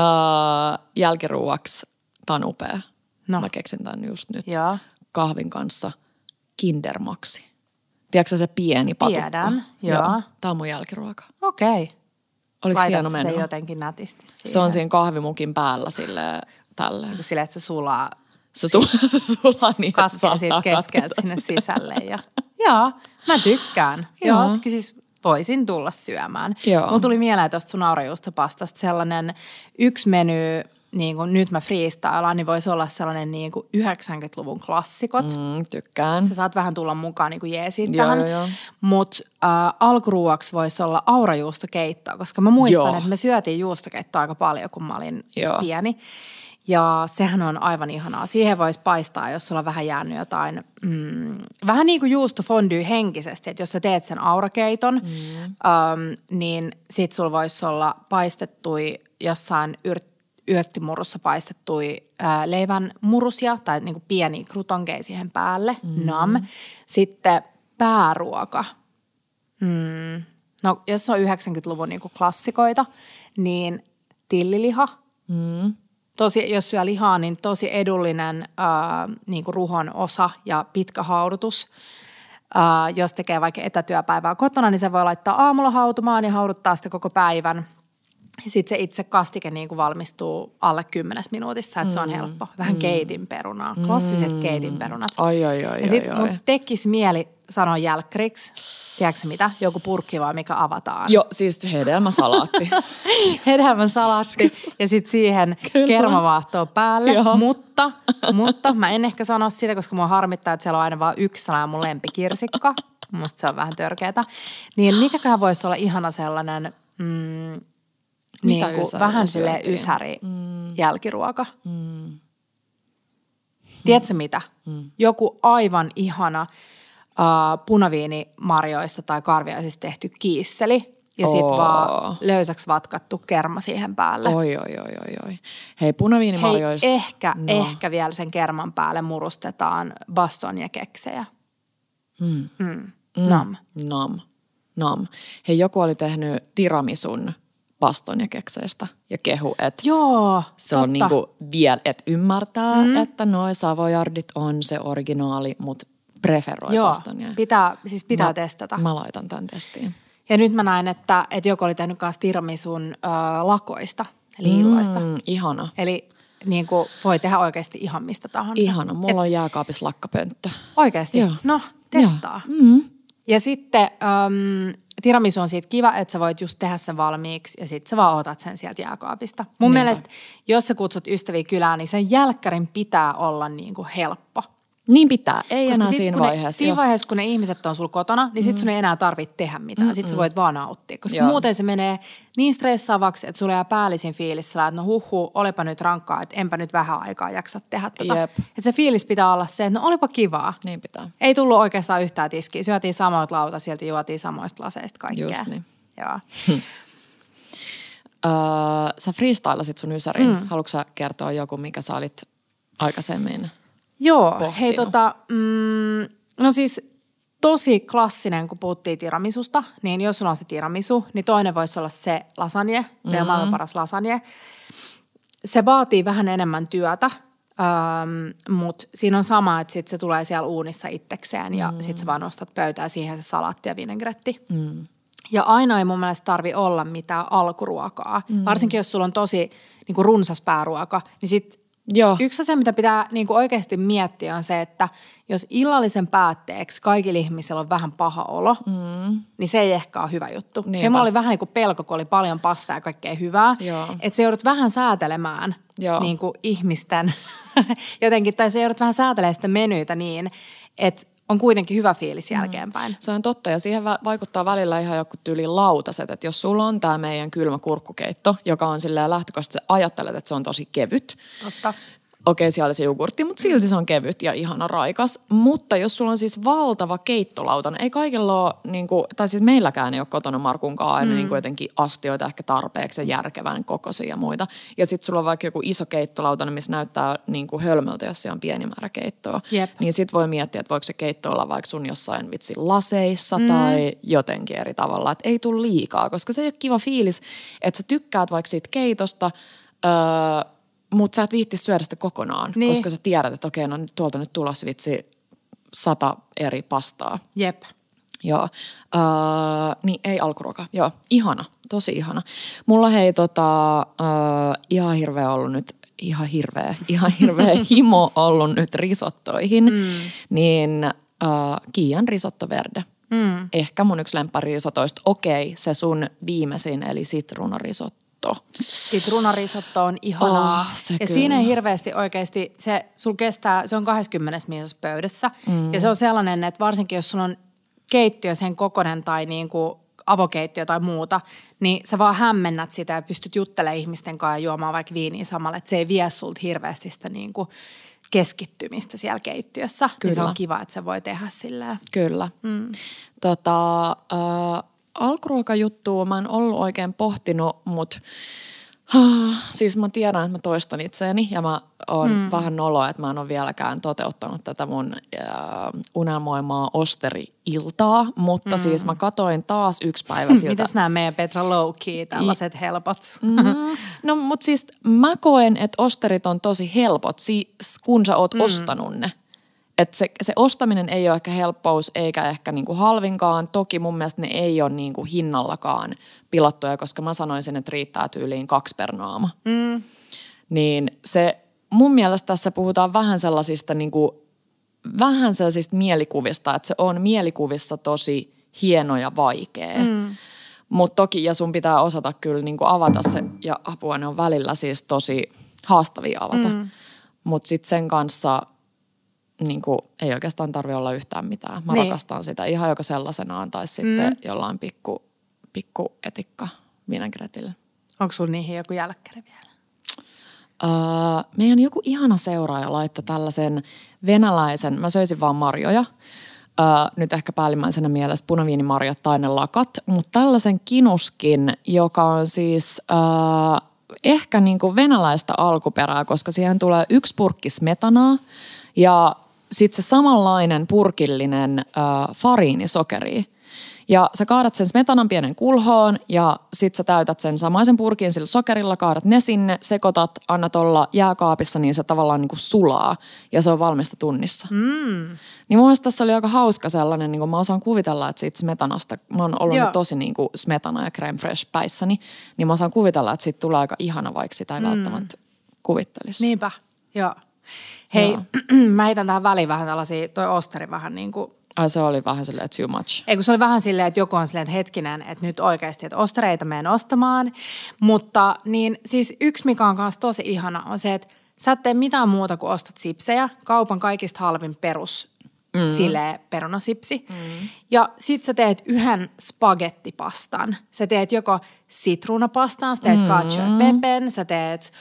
Speaker 3: jälkiruuaksi, tää on upea.
Speaker 2: No.
Speaker 3: Mä keksin tämän just nyt.
Speaker 2: Joo.
Speaker 3: Kahvin kanssa kindermaksi. Tiedätkö se pieni patukka?
Speaker 2: Tiedän, joo.
Speaker 3: Tää on mun jälkiruoka.
Speaker 2: Okei. Okay.
Speaker 3: Oliko hieno
Speaker 2: Laitat se jotenkin nätisti siihen.
Speaker 3: Se on siinä kahvimukin päällä sille tälle.
Speaker 2: Silleen, että se sulaa
Speaker 3: Se, se sulaa niin, että saa
Speaker 2: siitä keskeltä sinne sisälle. Ja, joo, mä tykkään.
Speaker 3: Joo.
Speaker 2: joo, siis voisin tulla syömään.
Speaker 3: Joo.
Speaker 2: Mulla tuli mieleen tuosta sun aurajuustopastasta sellainen yksi meny, niin kuin nyt mä freestylaan, niin voisi olla sellainen niin kuin 90-luvun klassikot. Mm.
Speaker 3: Tykkään.
Speaker 2: Sä saat vähän tulla mukaan niin kuin jeesiin
Speaker 3: Joo,
Speaker 2: tähän. Mutta äh, alkuruuaksi voisi olla aurajuustokeittoa, koska mä muistan,
Speaker 3: Joo.
Speaker 2: että me syötiin juustokeittoa aika paljon, kun mä olin
Speaker 3: Joo.
Speaker 2: pieni. Ja sehän on aivan ihanaa. Siihen voisi paistaa, jos sulla on vähän jäänyt jotain, mm, vähän niin kuin juustofondy henkisesti, että jos sä teet sen aurakeiton, mm. ähm, niin sit sulla voisi olla paistettui jossain yrt, yrttimurussa paistettui ää, leivän murusia tai niin kuin pieni krutonkeja siihen päälle, mm. nam. Sitten pääruoka. Mm. No jos on 90-luvun niin kuin klassikoita, niin tilliliha.
Speaker 3: Mm.
Speaker 2: Tosi, jos syö lihaa, niin tosi edullinen ää, niin kuin ruhon osa ja pitkä haudutus. Ää, jos tekee vaikka etätyöpäivää kotona, niin se voi laittaa aamulla hautumaan ja hauduttaa sitä koko päivän. Sitten se itse kastike niin kuin valmistuu alle kymmenes minuutissa, että mm. se on helppo. Vähän mm. keitin perunaa, klassiset mm. keitin perunat.
Speaker 3: Ai, ai, ai,
Speaker 2: ja sitten mun
Speaker 3: ai.
Speaker 2: tekisi mieli sanoa jälkkäriksi, tiedätkö mitä, joku purkki vai mikä avataan.
Speaker 3: Joo, siis hedelmäsalaatti.
Speaker 2: Hedelmän salaatti ja sitten siihen
Speaker 3: Kyllä.
Speaker 2: kermavaahtoa päälle.
Speaker 3: Joo.
Speaker 2: Mutta, mutta mä en ehkä sano sitä, koska mua harmittaa, että siellä on aina vain yksi sellainen mun lempikirsikka. Musta se on vähän törkeätä. Niin mikäköhän voisi olla ihana sellainen mm, niin kuin
Speaker 3: ysärillä
Speaker 2: vähän sille ysäri mm. jälkiruoka. Mm. Tiedätkö mitä? Mm. Joku aivan ihana uh, punaviinimarjoista tai karviaisista tehty kiisseli ja sitten
Speaker 3: Oo.
Speaker 2: vaan löysäksi vatkattu kerma siihen päälle.
Speaker 3: oi, oi, oi, oi, oi. Hei,
Speaker 2: Hei,
Speaker 3: punaviinimarjoista.
Speaker 2: ehkä,
Speaker 3: No.
Speaker 2: ehkä vielä sen kerman päälle murustetaan bastonjekeksejä. Mm. Mm. Nam.
Speaker 3: Nam. Nam. Hei, joku oli tehnyt tiramisun paston ja kekseistä ja kehu, että
Speaker 2: Joo,
Speaker 3: se
Speaker 2: totta.
Speaker 3: on niinku vielä, että ymmärtää, mm. että noi savojardit on se originaali, mutta preferoi
Speaker 2: Joo,
Speaker 3: paston ja...
Speaker 2: pitää, siis pitää
Speaker 3: mä,
Speaker 2: testata.
Speaker 3: Mä laitan tämän testiin.
Speaker 2: Ja nyt mä näin, että, että joku oli tehnyt myös tiramisun ö, lakoista, eli illoista.
Speaker 3: Mm, ihana.
Speaker 2: Eli niin kuin voi tehdä oikeasti ihan mistä tahansa.
Speaker 3: Ihana. Mulla on jääkaapissa lakkapönttö.
Speaker 2: Oikeasti?
Speaker 3: Joo.
Speaker 2: No, testaa.
Speaker 3: Mm.
Speaker 2: Ja sitten äm, tiramisu on siitä kiva, että sä voit just tehdä sen valmiiksi ja sitten sä vaan otat sen sieltä jääkaapista. Mun
Speaker 3: Niinpä.
Speaker 2: mielestä, jos sä kutsut ystäviä kylään, niin sen jälkkärin pitää olla niin kuin helppo.
Speaker 3: Niin pitää. Ei
Speaker 2: Koska
Speaker 3: enää
Speaker 2: sit,
Speaker 3: siinä vaiheessa.
Speaker 2: Ne, siinä vaiheessa, kun ne ihmiset on sulla kotona, niin sit sun ei enää tarvitse tehdä mitään. Mm-mm. Sit sä voit vaan nauttia. Koska
Speaker 3: Joo.
Speaker 2: muuten se menee niin stressaavaksi, että sulla jää päällisin fiilis sillä, että no huhu, olipa nyt rankkaa, että enpä nyt vähän aikaa jaksa tehdä tota.
Speaker 3: Jep.
Speaker 2: Että se fiilis pitää olla se, että no olipa kivaa.
Speaker 3: Niin pitää.
Speaker 2: Ei tullut oikeastaan yhtään tiskiä. Syötiin samoit lautasilta, juotiin samoista laseista kaikkea.
Speaker 3: Just niin.
Speaker 2: Joo.
Speaker 3: Öö, sä freestylasit sun ysärin. Mm. Haluatko sä kertoa joku, mikä sä olit aikaisemmin?
Speaker 2: Joo,
Speaker 3: pohtinut?
Speaker 2: hei tota, mm, no siis tosi klassinen, kun puhuttiin tiramisusta, niin jos sulla on se tiramisu, niin toinen voisi olla se lasagne, mm-hmm. meidän maailman paras lasagne. Se vaatii vähän enemmän työtä, ähm, mutta siinä on sama, että sit se tulee siellä uunissa itsekseen ja mm. sit sä vaan nostat pöytään siihen se salaatti ja vinegretti. Mm. Ja aina ei mun mielestä tarvi olla mitään alkuruokaa, mm. varsinkin jos sulla on tosi niin kuin runsas pääruoka, niin sit
Speaker 3: Joo.
Speaker 2: Yksi asia, mitä pitää niin kuin oikeasti miettiä, on se, että jos illallisen päätteeksi kaikilla ihmisillä on vähän paha olo, mm. niin se ei ehkä ole hyvä juttu.
Speaker 3: Niinpä.
Speaker 2: Se mulla oli vähän niin kuin pelko, kun oli paljon pastaa ja kaikkea hyvää. Että se joudut vähän säätelemään
Speaker 3: Joo.
Speaker 2: niin kuin ihmisten jotenkin, tai se joudut vähän säätelemään sitä menyitä niin, että on kuitenkin hyvä fiilis jälkeenpäin.
Speaker 3: Se on totta ja siihen va- vaikuttaa välillä ihan joku tyyli lautaset, että jos sulla on tämä meidän kylmä kurkkukeitto, joka on silleen lähtökohtaisesti ajattelet, että se on tosi kevyt,
Speaker 2: Totta.
Speaker 3: Okei, siellä oli se jogurtti, mutta silti se on kevyt ja ihana raikas. Mutta jos sulla on siis valtava keittolauta, niin ei kaikilla ole, niin kuin, tai siis meilläkään ei ole kotona Markunkaan aina mm. niin kuin jotenkin astioita ehkä tarpeeksi ja järkevän kokoisia ja muita. Ja sitten sulla on vaikka joku iso keittolauta, missä näyttää niin kuin hölmöltä, jos se on pieni määrä keittoa.
Speaker 2: Jep.
Speaker 3: Niin sit voi miettiä, että voiko se keitto olla vaikka sun jossain vitsi laseissa mm. tai jotenkin eri tavalla. Että ei tule liikaa, koska se ei ole kiva fiilis, että sä tykkäät vaikka siitä keitosta, öö, mutta sä et viitti syödä sitä kokonaan,
Speaker 2: Niin.
Speaker 3: koska sä tiedät, että okei, no tuolta nyt tulossa vitsi sata eri pastaa.
Speaker 2: Jep.
Speaker 3: Joo, öö, niin ei alkuruoka. Joo, ihana, tosi ihana. Mulla hei tota, öö, ihan hirveä ollut nyt, ihan hirveä, ihan hirveä himo ollut nyt risottoihin, mm. niin öö, Kiian risotto verde. Mm. Ehkä mun yksi lemppari risotoista. Okei, se sun viimeisin, eli sitruunarisotto.
Speaker 2: Sitruunarisotto on ihanaa.
Speaker 3: Oh, se
Speaker 2: ja
Speaker 3: kyllä.
Speaker 2: siinä ei hirveästi oikeasti, se sul kestää, se on 20 miinus pöydässä. Mm. Ja se on sellainen, että varsinkin jos sulla on keittiö sen kokonen tai niin kuin avokeittiö tai muuta, niin sä vaan hämmennät sitä ja pystyt juttelemaan ihmisten kanssa ja juomaan vaikka viiniä samalla. Että se ei vie sulta hirveästi sitä niin kuin keskittymistä siellä keittiössä. Niin se
Speaker 3: Kyllä.
Speaker 2: on kiva, että se voi tehdä silleen.
Speaker 3: Kyllä. Mm. Tota, äh, alkuruokajuttua mä en ollut oikein pohtinut, mutta siis mä tiedän, että mä toistan itseäni ja mä oon mm. vähän noloa, että mä en ole vieläkään toteuttanut tätä mun äh, unelmoimaa osteri-iltaa, mutta mm. siis mä katoin taas yksi päivä siltä.
Speaker 2: Mitäs nämä meidän Petra Low-key, tällaiset helpot?
Speaker 3: Mm. No mut siis mä koen, että osterit on tosi helpot, si- kun sä oot mm. ostanut ne. Et se, se ostaminen ei ole ehkä helppous eikä ehkä niinku halvinkaan. Toki mun mielestä ne ei ole niinku hinnallakaan pilattuja, koska mä sanoisin, että riittää tyyliin kaksi per naama. Mm. Niin se, mun mielestä tässä puhutaan vähän sellaisista niinku, vähän sellaisista mielikuvista, että se on mielikuvissa tosi hieno ja vaikea. Mm. Mutta toki, ja sun pitää osata kyllä niinku avata se, ja apua ne on välillä siis tosi haastavia avata. Mm. Mutta sitten sen kanssa niin kuin, ei oikeastaan tarvi olla yhtään mitään. Mä
Speaker 2: Niin.
Speaker 3: niin. rakastan sitä ihan joka sellaisenaan tai sitten mm. jollain pikku, pikku etikka vinägretillä.
Speaker 2: Onko sulla niihin joku jälkkäri vielä?
Speaker 3: Uh, meidän joku ihana seuraaja laittoi tällaisen venäläisen, mä söisin vaan marjoja, uh, nyt ehkä päällimmäisenä mielessä punaviinimarjat tai ne lakat, mutta tällaisen kinuskin, joka on siis uh, ehkä niinku venäläistä alkuperää, koska siihen tulee yksi purkki smetanaa ja sitten se samanlainen purkillinen uh, fariinisokeri. Ja sä kaadat sen smetanan pienen kulhoon ja sit sä täytät sen samaisen purkin sillä sokerilla, kaadat ne sinne, sekoitat, annat olla jääkaapissa, niin se tavallaan niin kuin sulaa ja se on valmista tunnissa. Mm. Niin mun mielestä tässä oli aika hauska sellainen, niin kuin mä osaan kuvitella, että siitä smetanasta, mä oon ollut
Speaker 2: Joo.
Speaker 3: nyt tosi niin kuin smetana ja creme fresh päissäni, niin mä osaan kuvitella, että siitä tulee aika ihana, vaikka sitä ei mm. välttämättä kuvittelisi.
Speaker 2: Niinpä, joo. Hei,
Speaker 3: Joo.
Speaker 2: mä heitän tähän väliin vähän tällaisia, toi osteri vähän niin kuin,
Speaker 3: Ai se oli vähän silleen too much.
Speaker 2: ei kun se oli vähän silleen, että joku on silleen, että hetkinen, että nyt oikeasti, että ostereita menen ostamaan. Mutta niin siis yksi, mikä on kanssa tosi ihana, on se, että sä et tee mitään muuta kuin ostat sipsejä, kaupan kaikista halvin perus mm. sille perunasipsi. Mm. Ja sit sä teet yhden spagettipastan. Sä teet joko sitruunapastan, sä teet mm. cacio pepen, sä teet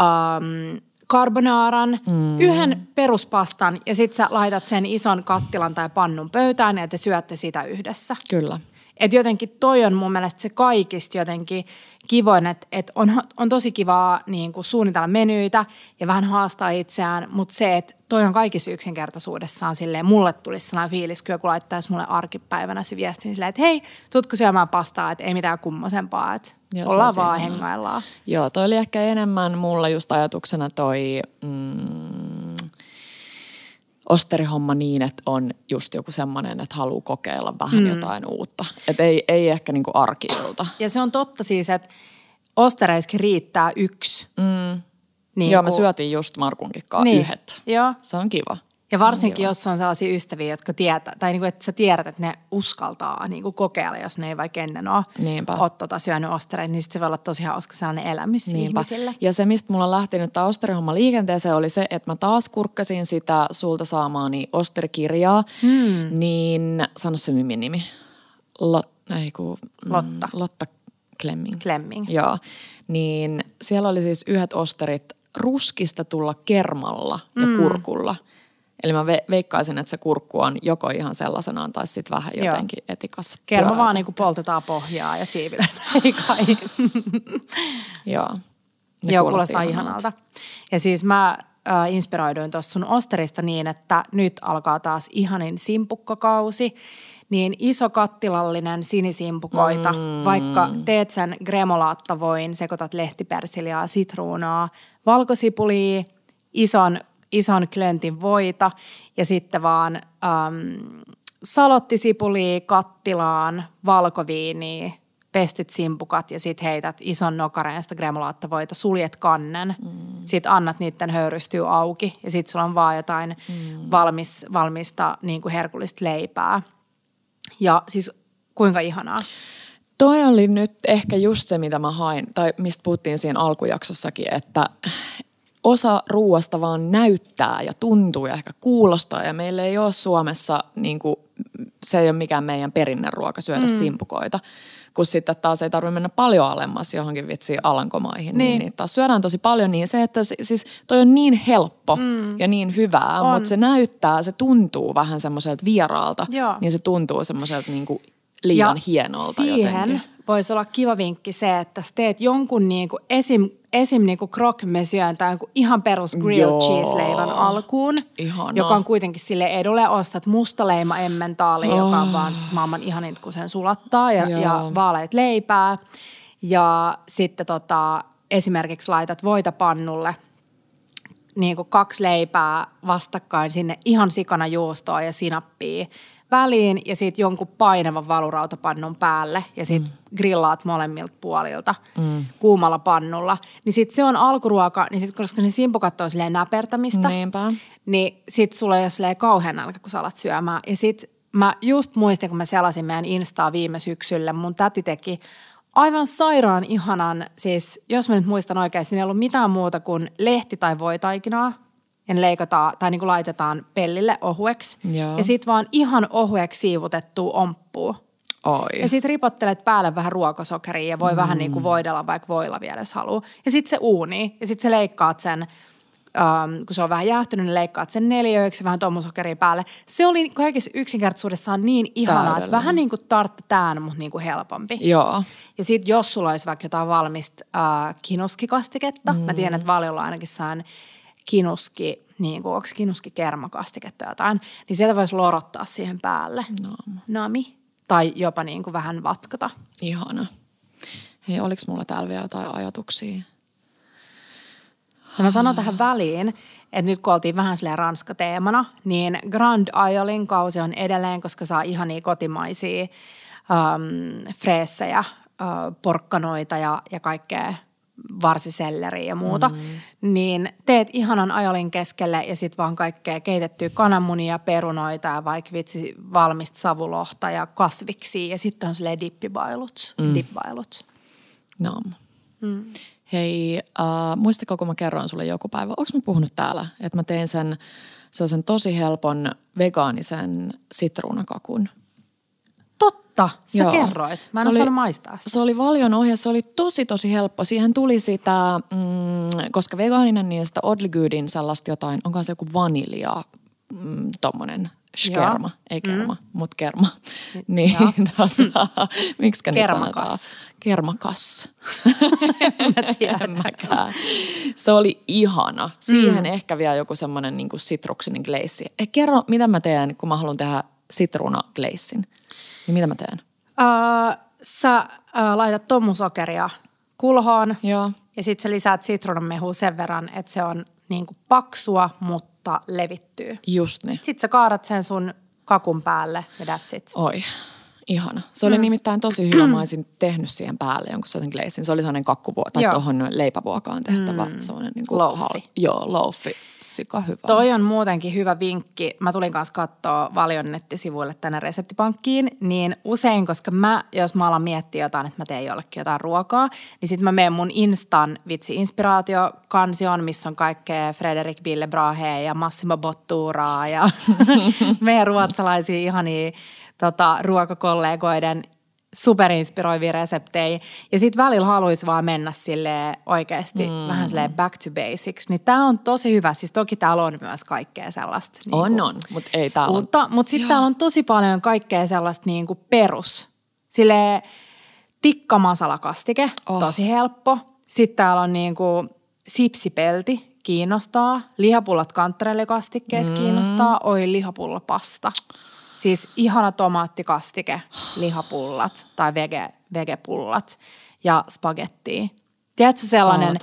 Speaker 2: um, carbonaaran, mm. yhden peruspastan ja sit sä laitat sen ison kattilan tai pannun pöytään ja te syötte sitä yhdessä.
Speaker 3: Kyllä.
Speaker 2: Et jotenkin toi on mun mielestä se kaikista jotenkin kivoin, että et on, on tosi kivaa niin kuin suunnitella menyitä ja vähän haastaa itseään, mutta se, että toi on kaikissa yksinkertaisuudessaan silleen, mulle tulisi sellainen fiilis, kyllä kun laittaisi mulle arkipäivänä se viestin silleen, että hei, tutko syömään pastaa, että ei mitään kummosempaa, että
Speaker 3: Joo,
Speaker 2: ollaan vaan hengaillaan.
Speaker 3: Joo, toi oli ehkä enemmän mulla just ajatuksena toi mm, osterihomma niin, että on just joku semmoinen, että haluaa kokeilla vähän mm. jotain uutta. Että ei, ei ehkä niinku arkiilta.
Speaker 2: Ja se on totta siis, että ostereiskin riittää yksi.
Speaker 3: Mm.
Speaker 2: Niin
Speaker 3: Joo, me
Speaker 2: kuin-
Speaker 3: syötiin just Markunkin kanssa
Speaker 2: Niin.
Speaker 3: yhdet.
Speaker 2: Joo.
Speaker 3: Se on kiva.
Speaker 2: Ja varsinkin,
Speaker 3: kiva.
Speaker 2: jos on sellaisia ystäviä, jotka tietää, tai niin kuin, että sä tiedät, että ne uskaltaa niin kuin kokeilla, jos ne ei vaikka ennen ole,
Speaker 3: Niinpä.
Speaker 2: ole tota, syönyt ostereita, niin sit se voi olla tosi hauska sellainen elämys
Speaker 3: Niinpä.
Speaker 2: ihmisille.
Speaker 3: Ja se, mistä mulla lähti nyt tämä osterihomma liikenteeseen, oli se, että mä taas kurkkasin sitä sulta saamaani osterikirjaa. Hmm. Niin sano se mimin nimi. Lot, ei ku, mm,
Speaker 2: Lotta.
Speaker 3: Lotta Klemming.
Speaker 2: Klemming.
Speaker 3: Joo. Niin siellä oli siis yhdet osterit ruskista tulla kermalla ja
Speaker 2: Mm.
Speaker 3: kurkulla. Eli mä ve- veikkaisin, että se kurkku on joko ihan sellaisenaan tai sitten vähän
Speaker 2: Joo.
Speaker 3: jotenkin etikas.
Speaker 2: Kerma vaan niin kuin poltetaan pohjaa ja siivillä. Ei kai.
Speaker 3: Joo. Ne
Speaker 2: Joo, kuulostaa
Speaker 3: ihanalta.
Speaker 2: ihanalta. Ja siis mä äh, inspiroiduin tuossa sun osterista niin, että nyt alkaa taas ihanin simpukkokausi. Niin iso kattilallinen sinisimpukoita, mm. vaikka teet sen gremolaattavoin, sekoitat lehtipersiliaa, sitruunaa, valkosipulia, ison, ison klöntin voita ja sitten vaan äm, salottisipulia kattilaan, valkoviiniä, pestyt simpukat ja sitten heität ison nokareen sitä gremolaattavoita, suljet kannen, mm. sitten annat niiden höyrystyä auki ja sitten sulla on vaan jotain mm. valmis, valmista niin kuin herkullista leipää. Ja siis kuinka ihanaa.
Speaker 3: Toi oli nyt ehkä just se, mitä mä hain, tai mistä puhuttiin siinä alkujaksossakin, että osa ruoasta vaan näyttää ja tuntuu ja ehkä kuulostaa, ja meillä ei ole Suomessa, niin kuin, se ei ole mikään meidän perinneruoka syödä mm. simpukoita, kun sitten taas ei tarvitse mennä paljon alemmas johonkin vitsiin Alankomaihin, niin,
Speaker 2: Niin.
Speaker 3: niin niitä taas syödään tosi paljon, niin se, että si- siis toi on niin helppo mm. ja niin hyvää,
Speaker 2: On.
Speaker 3: mutta se näyttää, se tuntuu vähän semmoiselta vieraalta,
Speaker 2: Joo.
Speaker 3: niin se tuntuu semmoiselta niin kuin liian hienolta
Speaker 2: siihen
Speaker 3: jotenkin.
Speaker 2: voisi olla kiva vinkki se, että teet jonkun niin kuin esim, esim niin kuin croque monsieur tai ihan perus grilled
Speaker 3: Joo.
Speaker 2: cheese leivän alkuun,
Speaker 3: Ihanaa.
Speaker 2: joka on kuitenkin sille edulle. Ostat mustaleima emmentaali, oh. joka on vaan siis maailman ihanin, kun sen sulattaa ja,
Speaker 3: Joo.
Speaker 2: ja vaaleet leipää. Ja sitten tota, esimerkiksi laitat voita pannulle – niin kuin kaksi leipää vastakkain sinne ihan sikana juustoa ja sinappia väliin ja sitten jonkun painavan valurautapannun päälle ja sitten mm. grillaat molemmilta puolilta mm. kuumalla pannulla. Niin sitten se on alkuruoka, niin sitten koska ne simpukat on silleen näpertämistä,
Speaker 3: Niinpä.
Speaker 2: niin sit sulla ei ole silleen kauhean nälkä, kun sä alat syömään. Ja sit mä just muistin, kun mä selasin meidän Instaa viime syksyllä, mun täti teki aivan sairaan ihanan, siis jos mä nyt muistan oikein, siinä ei ollut mitään muuta kuin lehti- tai voitaikinaa, ja ne leikataan, tai niin kuin laitetaan pellille ohueksi.
Speaker 3: Joo.
Speaker 2: Ja sitten vaan ihan ohueksi siivutettua omppua.
Speaker 3: Oi.
Speaker 2: Ja sitten ripottelet päälle vähän ruokosokeria ja voi mm. vähän niin kuin voidella vaikka voilla vielä, jos haluaa. Ja sitten se uuni ja sitten sä leikkaat sen, ähm, kun se on vähän jäähtynyt, niin leikkaat sen neljöiksi vähän tommusokeria päälle. Se oli kaikessa yksinkertaisuudessaan niin ihanaa, että vähän niin kuin tartta tään, mutta niin kuin helpompi.
Speaker 3: Joo.
Speaker 2: Ja sitten jos sulla olisi vaikka jotain valmista äh, kinuskikastiketta, mm. mä tiedän, että Valiolla ainakin saan kinuski, niin kuin, onko kinuski kermakastiketta jotain, niin sieltä voisi lorottaa siihen päälle.
Speaker 3: No.
Speaker 2: Nami. Tai jopa niin kuin vähän vatkata.
Speaker 3: Ihana. Hei, oliko mulla täällä vielä jotain ajatuksia?
Speaker 2: Ja mä sanon tähän väliin, että nyt kun oltiin vähän silleen Ranska-teemana, niin Grand Aiolin kausi on edelleen, koska saa ihania kotimaisia um, freessejä, uh, porkkanoita ja, ja kaikkea varsiselleriä ja muuta, mm. niin teet ihanan ajolin keskelle ja sitten vaan kaikkea keitettyä kananmunia, perunoita ja vaikka vitsi valmista savulohta ja kasviksia ja sitten on silleen dippibailut, mm. dippbailut.
Speaker 3: No. Mm. Hei, äh, muistako kun mä kerroin sulle joku päivä, onko mä puhunut täällä, että mä tein sen sellaisen tosi helpon vegaanisen sitruunakakun.
Speaker 2: Totta, sä
Speaker 3: Joo.
Speaker 2: kerroit. Mä en
Speaker 3: Se oli-
Speaker 2: maistaa sitä.
Speaker 3: Se oli valion ohje, se oli tosi tosi helppo. Siihen tuli sitä, mm, koska vegaaninen, niin sitä Oddly Goodin sellaista jotain, onko se joku vanilja, mm, tommonen skerma,
Speaker 2: Joo.
Speaker 3: ei kerma, mm. mutta kerma. Niin, tota, miksi
Speaker 2: Kermakas.
Speaker 3: sanotaan? Kermakas. En mäkään. Se oli ihana. Siihen mm. ehkä vielä joku semmoinen niin sitruksinen gleissi. Eh, kerro, mitä mä teen, kun mä haluan tehdä sitruunagleissin. Niin mitä mä teen?
Speaker 2: Öö, sä öö, laitat tommusokeria kulhoon
Speaker 3: Joo.
Speaker 2: ja sitten sä lisäät sitruunamehua sen verran, että se on niinku paksua, mutta levittyy.
Speaker 3: Just niin.
Speaker 2: Sitten sä kaadat sen sun kakun päälle ja that's it.
Speaker 3: Oi, ihana. Se oli nimittäin tosi hyvä. Mä olisin tehnyt siihen päälle jonkun sellaisen gleisin. Se oli sellainen kakkuvuo, tai tuohon leipävuokaan tehtävä. Mm. Sellainen niin kuin
Speaker 2: Loafi.
Speaker 3: Joo, loafi. Sika hyvä.
Speaker 2: Toi on muutenkin hyvä vinkki. Mä tulin kanssa katsoa Valion nettisivuille tänne reseptipankkiin, niin usein, koska mä, jos mä alan miettiä jotain, että mä teen jollekin jotain ruokaa, niin sitten mä menen mun Instan vitsi inspiraatiokansion, missä on kaikkea Frederik Bille Brahe ja Massimo Botturaa ja meidän ruotsalaisia ihania tota, ruokakollegoiden superinspiroivia reseptejä. Ja sitten välillä haluaisi vaan mennä sille oikeasti mm. vähän silleen back to basics. Niin tämä on tosi hyvä. Siis toki täällä on myös kaikkea sellaista. Niin
Speaker 3: on, on, mutta ei täällä on.
Speaker 2: uutta. Mutta sitten täällä on tosi paljon kaikkea sellaista niin kuin perus. Sille tikkamasalakastike,
Speaker 3: Oh.
Speaker 2: oh. tosi helppo. Sitten täällä on niin kuin sipsipelti, kiinnostaa. Lihapullat kantarellikastikkeessa mm. kiinnostaa. Oi lihapullapasta. Siis ihana tomaattikastike, lihapullat tai vege, vegepullat ja spagettia. Tiedätkö sellainen,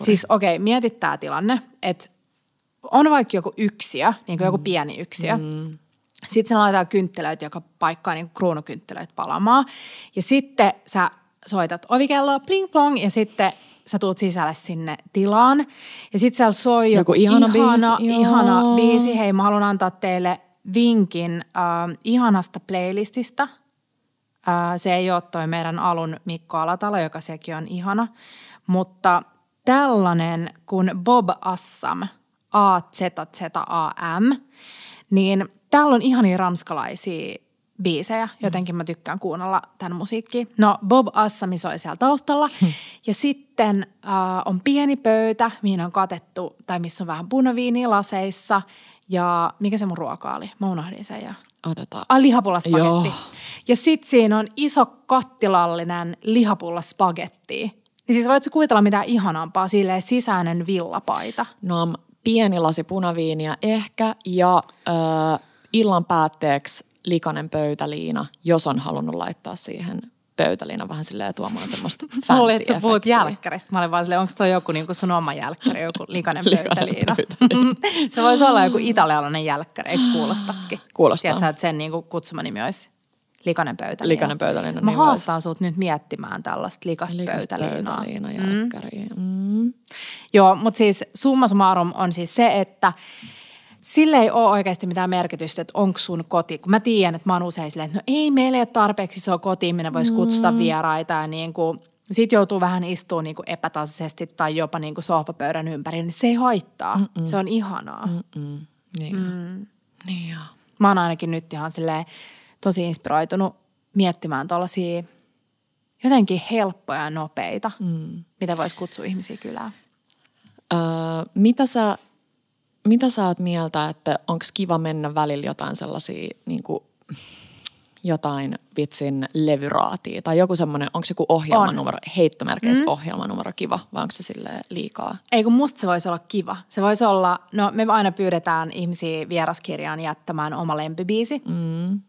Speaker 2: siis okei, okay, mietit tämä tilanne, että on vaikka joku yksiö, niin kuin joku pieni yksiö. Mm. Sitten se laitetaan kynttilöitä, joka paikkaa niin kuin kruunukynttilöitä palamaan. Ja sitten sä soitat ovikelloa, pling plong, ja sitten sä tuut sisälle sinne tilaan. Ja sitten siellä soi
Speaker 3: Joku
Speaker 2: joku,
Speaker 3: ihana
Speaker 2: ihana,
Speaker 3: biisi,
Speaker 2: ihana biisi. Hei, mä haluan antaa teille vinkin äh, ihanasta playlistista. Äh, se ei ole toi meidän alun Mikko Alatalo, joka sekin on ihana. Mutta tällainen kuin Bob Assam, A-Z-Z-A-M, niin täällä on ihania ranskalaisia biisejä, jotenkin mä tykkään kuunnella tämän musiikkia. No Bob Assami soi siellä taustalla ja sitten äh, on pieni pöytä, mihin on katettu, tai missä on vähän punaviiniä laseissa ja mikä se mun ruoka oli? Mä unohdin sen ja...
Speaker 3: Odota.
Speaker 2: Ah, lihapullaspagetti.
Speaker 3: Joo.
Speaker 2: Ja sit siinä on iso kattilallinen lihapullaspagetti. Niin siis voitko kuvitella mitään ihanampaa, silleen sisäinen villapaita.
Speaker 3: No, pieni lasi punaviiniä ehkä ja äh, illan päätteeksi likainen pöytäliina, jos on halunnut laittaa siihen pöytäliina vähän silleen tuomaan semmoista fancy
Speaker 2: luulin, että sä puhut jälkkäristä. Mä olin vaan silleen, onko toi joku niinku sun oma jälkkäri, joku likainen pöytäliina. se voisi olla joku italialainen jälkkäri, eikö kuulostakin?
Speaker 3: Kuulostaa.
Speaker 2: Tiedätkö, että sen niinku kutsumanimi olisi likainen pöytäliina?
Speaker 3: Likainen pöytäliina,
Speaker 2: Mä
Speaker 3: niin
Speaker 2: haastan sut nyt miettimään tällaista likasta
Speaker 3: Likasta
Speaker 2: pöytäliinaa.
Speaker 3: pöytäliina jälkkäriä. Mm.
Speaker 2: Joo, mutta siis summa summarum on siis se, että sille ei ole oikeasti mitään merkitystä, että onko sun koti. Kun mä tiedän, että mä oon usein silleen, että no ei meillä ei ole tarpeeksi iso koti, minne voisi kutsuta vieraita ja niin kuin, sit joutuu vähän istumaan niin kuin epätasaisesti tai jopa niin kuin sohvapöydän ympäri, niin se ei haittaa. Mm-mm. Se on ihanaa. Mm.
Speaker 3: Mm. Niin, mm. niin joo.
Speaker 2: Mä oon ainakin nyt ihan silleen tosi inspiroitunut miettimään tuollaisia jotenkin helppoja ja nopeita, mm. mitä voisi kutsua ihmisiä kylään.
Speaker 3: Öö, mitä sä mitä sä oot mieltä, että onko kiva mennä välillä jotain sellaisia niin kuin, jotain vitsin levyraatia tai joku semmoinen, onko joku ohjelmanumero, heittomerkeissä mm. ohjelmanumero kiva vai onko se sille liikaa?
Speaker 2: Ei kun musta se voisi olla kiva. Se voisi olla, no me aina pyydetään ihmisiä vieraskirjaan jättämään oma lempibiisi. Mm.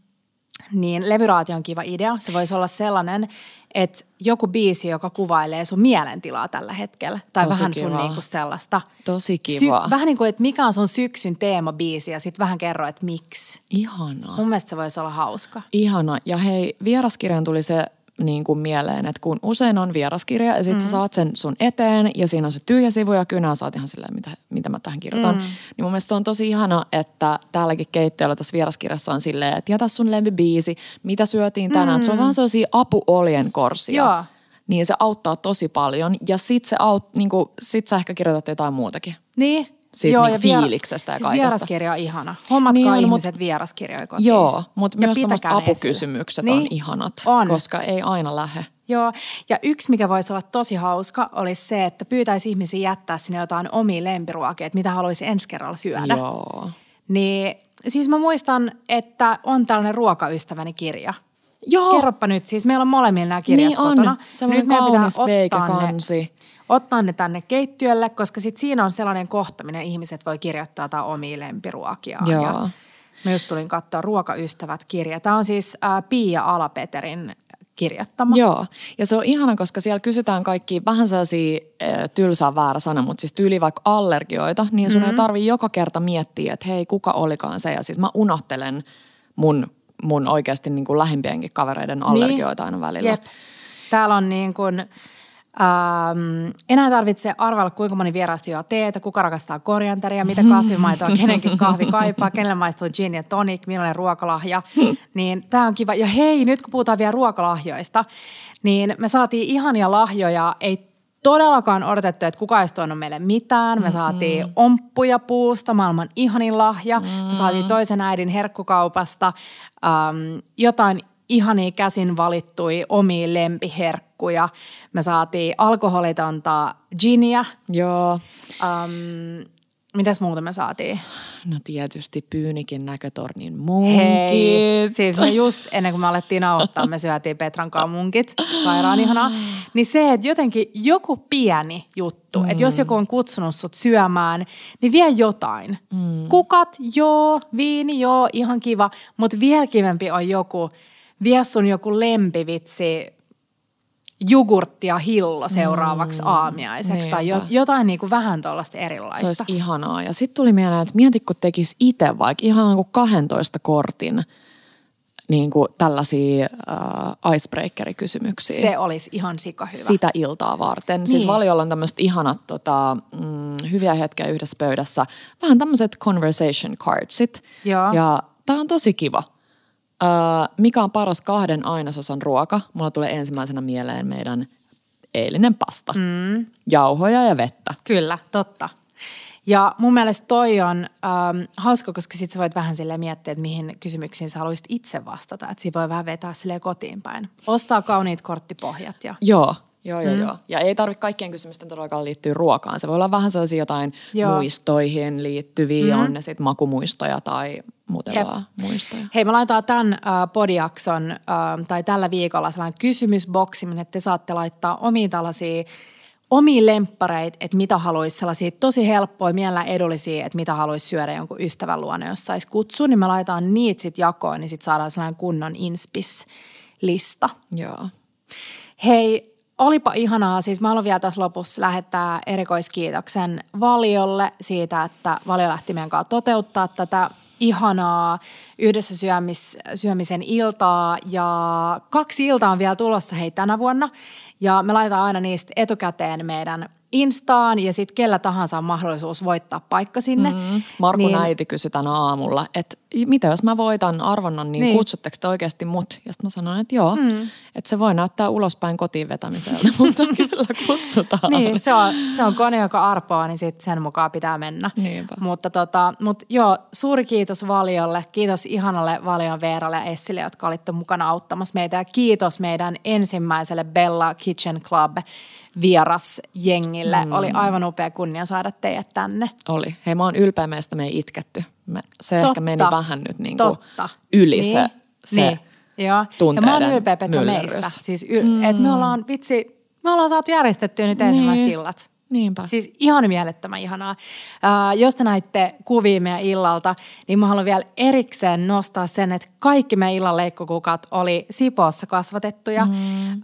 Speaker 2: Niin levyraati on kiva idea. Se voisi olla sellainen, että joku biisi, joka kuvailee sun mielentilaa tällä hetkellä. Tai
Speaker 3: Tosi
Speaker 2: vähän
Speaker 3: kiva.
Speaker 2: sun niinku sellaista.
Speaker 3: Tosi kiva.
Speaker 2: vähän niin kuin, että mikä on sun syksyn teemabiisi ja sitten vähän kerro, että miksi.
Speaker 3: Ihanaa.
Speaker 2: Mun mielestä se voisi olla hauska.
Speaker 3: Ihana. Ja hei, vieraskirjan tuli se niin kuin mieleen, että kun usein on vieraskirja ja sitten mm. sä saat sen sun eteen ja siinä on se tyhjä sivu ja kynä oot ihan silleen, mitä, mitä mä tähän kirjoitan. Mm. Niin mun mielestä se on tosi ihana, että täälläkin keittiöllä tuossa vieraskirjassa on silleen, että jätä sun lempibiisi, mitä syötiin tänään. Mm. Se on vaan sellaisia apuolien korsia.
Speaker 2: Joo.
Speaker 3: Niin se auttaa tosi paljon ja sit, se aut, niin kuin, sit sä ehkä kirjoitat jotain muutakin.
Speaker 2: Niin.
Speaker 3: Siitä niinku fiiliksestä ja
Speaker 2: siis
Speaker 3: kaikesta.
Speaker 2: vieraskirja on ihana. Hommatkaa
Speaker 3: Niin
Speaker 2: niin
Speaker 3: on,
Speaker 2: ihmiset
Speaker 3: mut-
Speaker 2: vieraskirjoja kotiin.
Speaker 3: Joo, mutta myös tämmöiset apukysymykset
Speaker 2: esillä.
Speaker 3: on
Speaker 2: Niin,
Speaker 3: ihanat,
Speaker 2: on.
Speaker 3: koska ei aina lähe.
Speaker 2: Joo, ja yksi, mikä voisi olla tosi hauska, olisi se, että pyytäisi ihmisiä jättää sinne jotain omia lempiruokia, että mitä haluaisi ensi kerralla syödä.
Speaker 3: Joo.
Speaker 2: Niin, siis mä muistan, että on tällainen ruokaystäväni kirja.
Speaker 3: Joo.
Speaker 2: Kerropa nyt, siis meillä on molemmilla nämä kirjat
Speaker 3: Niin on.
Speaker 2: kotona.
Speaker 3: Semmoinen
Speaker 2: meidän pitää
Speaker 3: kaunis
Speaker 2: ottaa
Speaker 3: veikekansi.
Speaker 2: Ne, ottaa ne tänne keittiölle, koska sit siinä on sellainen kohta, minne ihmiset voi kirjoittaa jotain omia lempiruokiaan.
Speaker 3: Joo.
Speaker 2: Ja mä just tulin katsoa Ruokaystävät-kirja. Tämä on siis äh, Pia Alapeterin kirjoittama.
Speaker 3: Joo, ja se on ihana, koska siellä kysytään kaikki vähän sellaisia tylsää väärä sana, mutta siis tyyli vaikka allergioita, niin sun mm-hmm. ei tarvi joka kerta miettiä, että hei, kuka olikaan se. Ja siis mä unohtelen mun mun oikeasti niin kuin lähimpienkin kavereiden allergioita aina välillä.
Speaker 2: Jep. Täällä on niin kuin, ähm, enää tarvitse arvailla, kuinka moni vierasti juo teetä, kuka rakastaa korianteria, mitä kasvimaitoa kenenkin kahvi kaipaa, kenelle maistuu gin ja tonic, millainen ruokalahja. Niin tämä on kiva. Ja hei, nyt kun puhutaan vielä ruokalahjoista, niin me saatiin ihania lahjoja, ei todellakaan odotettu, että kukaan ei tuonut meille mitään. Me saatiin mm-hmm. omppuja puusta, maailman ihanin lahja. Mm-hmm. Me saatiin toisen äidin herkkukaupasta um, jotain ihania käsin valittui omia lempiherkkuja. Me saatiin alkoholitonta ginia.
Speaker 3: Joo.
Speaker 2: Um, mitäs muuta me saatiin?
Speaker 3: No tietysti Pyynikin näkötornin munkit.
Speaker 2: Hei, siis me just ennen kuin me alettiin auttaa, me syötiin Petran kanssa munkit, sairaan ihanaa. Niin se, että jotenkin joku pieni juttu, mm. että jos joku on kutsunut sut syömään, niin vie jotain. Mm. Kukat, joo, viini, joo, ihan kiva, mutta vielä kivempi on joku, vie sun joku lempivitsi, jogurttia hillo seuraavaksi mm, aamiaiseksi tai jo, jotain niin kuin vähän tuollaista erilaista.
Speaker 3: Se olisi ihanaa. Ja sitten tuli mieleen, että mieti kun tekisi itse vaikka ihan kuin 12 kortin niin kuin tällaisia uh, icebreaker-kysymyksiä.
Speaker 2: Se olisi ihan sika hyvä.
Speaker 3: Sitä iltaa varten. Siis niin. Siis Valiolla on tämmöiset ihanat tota, mm, hyviä hetkiä yhdessä pöydässä. Vähän tämmöiset conversation cardsit.
Speaker 2: Joo.
Speaker 3: Ja tämä on tosi kiva. Uh, mikä on paras kahden ainesosan ruoka? Mulla tulee ensimmäisenä mieleen meidän eilinen pasta. Mm. Jauhoja ja vettä.
Speaker 2: Kyllä, totta. Ja mun mielestä toi on ähm, hauska, koska sit sä voit vähän sille miettiä, että mihin kysymyksiin sä haluaisit itse vastata. Että siinä voi vähän vetää sille kotiin päin. Ostaa kauniit korttipohjat. Ja...
Speaker 3: Joo, Joo, joo, mm. joo. Ja ei tarvitse kaikkien kysymysten todellakaan liittyä ruokaan. Se voi olla vähän sellaisia jotain joo. muistoihin liittyviä, mm. on ne sitten makumuistoja tai muuten Jep. vaan muistoja.
Speaker 2: Hei, me laitetaan tämän äh, podiakson äh, tai tällä viikolla sellainen kysymysboksi, minne te saatte laittaa omiin tällaisia omiin lemppareita, että mitä haluaisi, sellaisia tosi helppoja, mielellä edullisia, että mitä haluaisi syödä jonkun ystävän luona, jos saisi kutsua, niin me laitetaan niitä sitten jakoon, niin sitten saadaan sellainen kunnon inspis-lista.
Speaker 3: Joo.
Speaker 2: Hei, olipa ihanaa. Siis mä haluan vielä tässä lopussa lähettää erikoiskiitoksen Valiolle siitä, että Valio lähti meidän kanssa toteuttaa tätä ihanaa yhdessä syömis, syömisen iltaa ja kaksi iltaa on vielä tulossa hei tänä vuonna ja me laitetaan aina niistä etukäteen meidän Instaan ja sitten kellä tahansa on mahdollisuus voittaa paikka sinne. Mm.
Speaker 3: Markun niin, äiti kysyi tänä aamulla, että mitä jos mä voitan arvonnan, niin, niin. kutsutteko te oikeasti mut? Ja sitten mä sanoin, että joo, mm. että se voi näyttää ulospäin kotiin vetämiseltä, mutta kyllä kutsutaan.
Speaker 2: niin, se on, se on kone, joka arpoaa, niin sit sen mukaan pitää mennä.
Speaker 3: Niinpä.
Speaker 2: Mutta tota, mut joo, suuri kiitos Valiolle, kiitos ihanalle Valion Veeralle ja Essille, jotka olitte mukana auttamassa meitä ja kiitos meidän ensimmäiselle Bella Kitchen Club vieras jengille. Mm. Oli aivan upea kunnia saada teidät tänne.
Speaker 3: Oli. Hei, mä oon ylpeä meistä, me ei itketty. Me, se Totta. ehkä meni vähän nyt niin kuin yli niin. se, se niin. Joo. Ja mä oon ylpeä Petra meistä.
Speaker 2: Siis y- mm. että me ollaan, vitsi, me ollaan saatu järjestettyä nyt ensimmäiset niin. illat.
Speaker 3: Niinpä.
Speaker 2: Siis ihan mielettömän ihanaa. Uh, jos te näitte kuvia meidän illalta, niin mä haluan vielä erikseen nostaa sen, että kaikki meidän illan leikkokukat oli Sipoossa kasvatettuja. Mm. Um,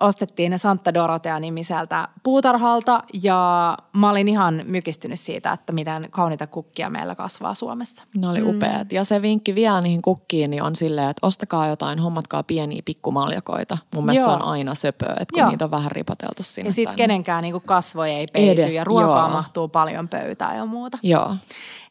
Speaker 2: ostettiin ne Santa Dorotea-nimiseltä puutarhalta ja mä olin ihan mykistynyt siitä, että miten kauniita kukkia meillä kasvaa Suomessa.
Speaker 3: Ne oli mm. upeat. Ja se vinkki vielä niihin kukkiin niin on silleen, että ostakaa jotain, hommatkaa pieniä pikkumaljakoita. Mun mielestä Joo. se on aina söpöä, että kun Joo. niitä on vähän ripoteltu sinne.
Speaker 2: Ja sitten kenenkään niin kasvoja ei peity Edes, ja ruokaa joo. mahtuu paljon pöytään ja muuta.
Speaker 3: Joo.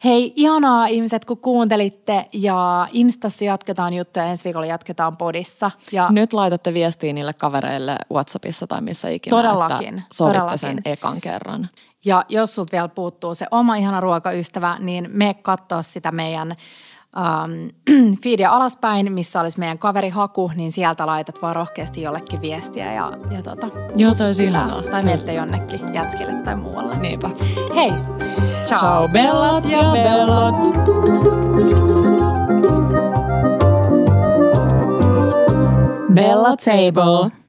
Speaker 2: Hei, ihanaa ihmiset, kun kuuntelitte ja Instassa jatketaan juttuja, ensi viikolla jatketaan podissa. Ja
Speaker 3: Nyt laitatte viestiä niille kavereille Whatsappissa tai missä ikinä,
Speaker 2: todellakin,
Speaker 3: että sovitte todellakin. sen ekan kerran.
Speaker 2: Ja jos sulta vielä puuttuu se oma ihana ruokaystävä, niin me katsoa sitä meidän um, feedia alaspäin, missä olisi meidän kaverihaku, niin sieltä laitat vaan rohkeasti jollekin viestiä ja, ja tota,
Speaker 3: Joo, se olisi ihanaa.
Speaker 2: Tai menette jonnekin jätskille tai muualle.
Speaker 3: Niinpä.
Speaker 2: Hei!
Speaker 3: Ciao, Ciao bellat ja bellot!
Speaker 1: Bella Table.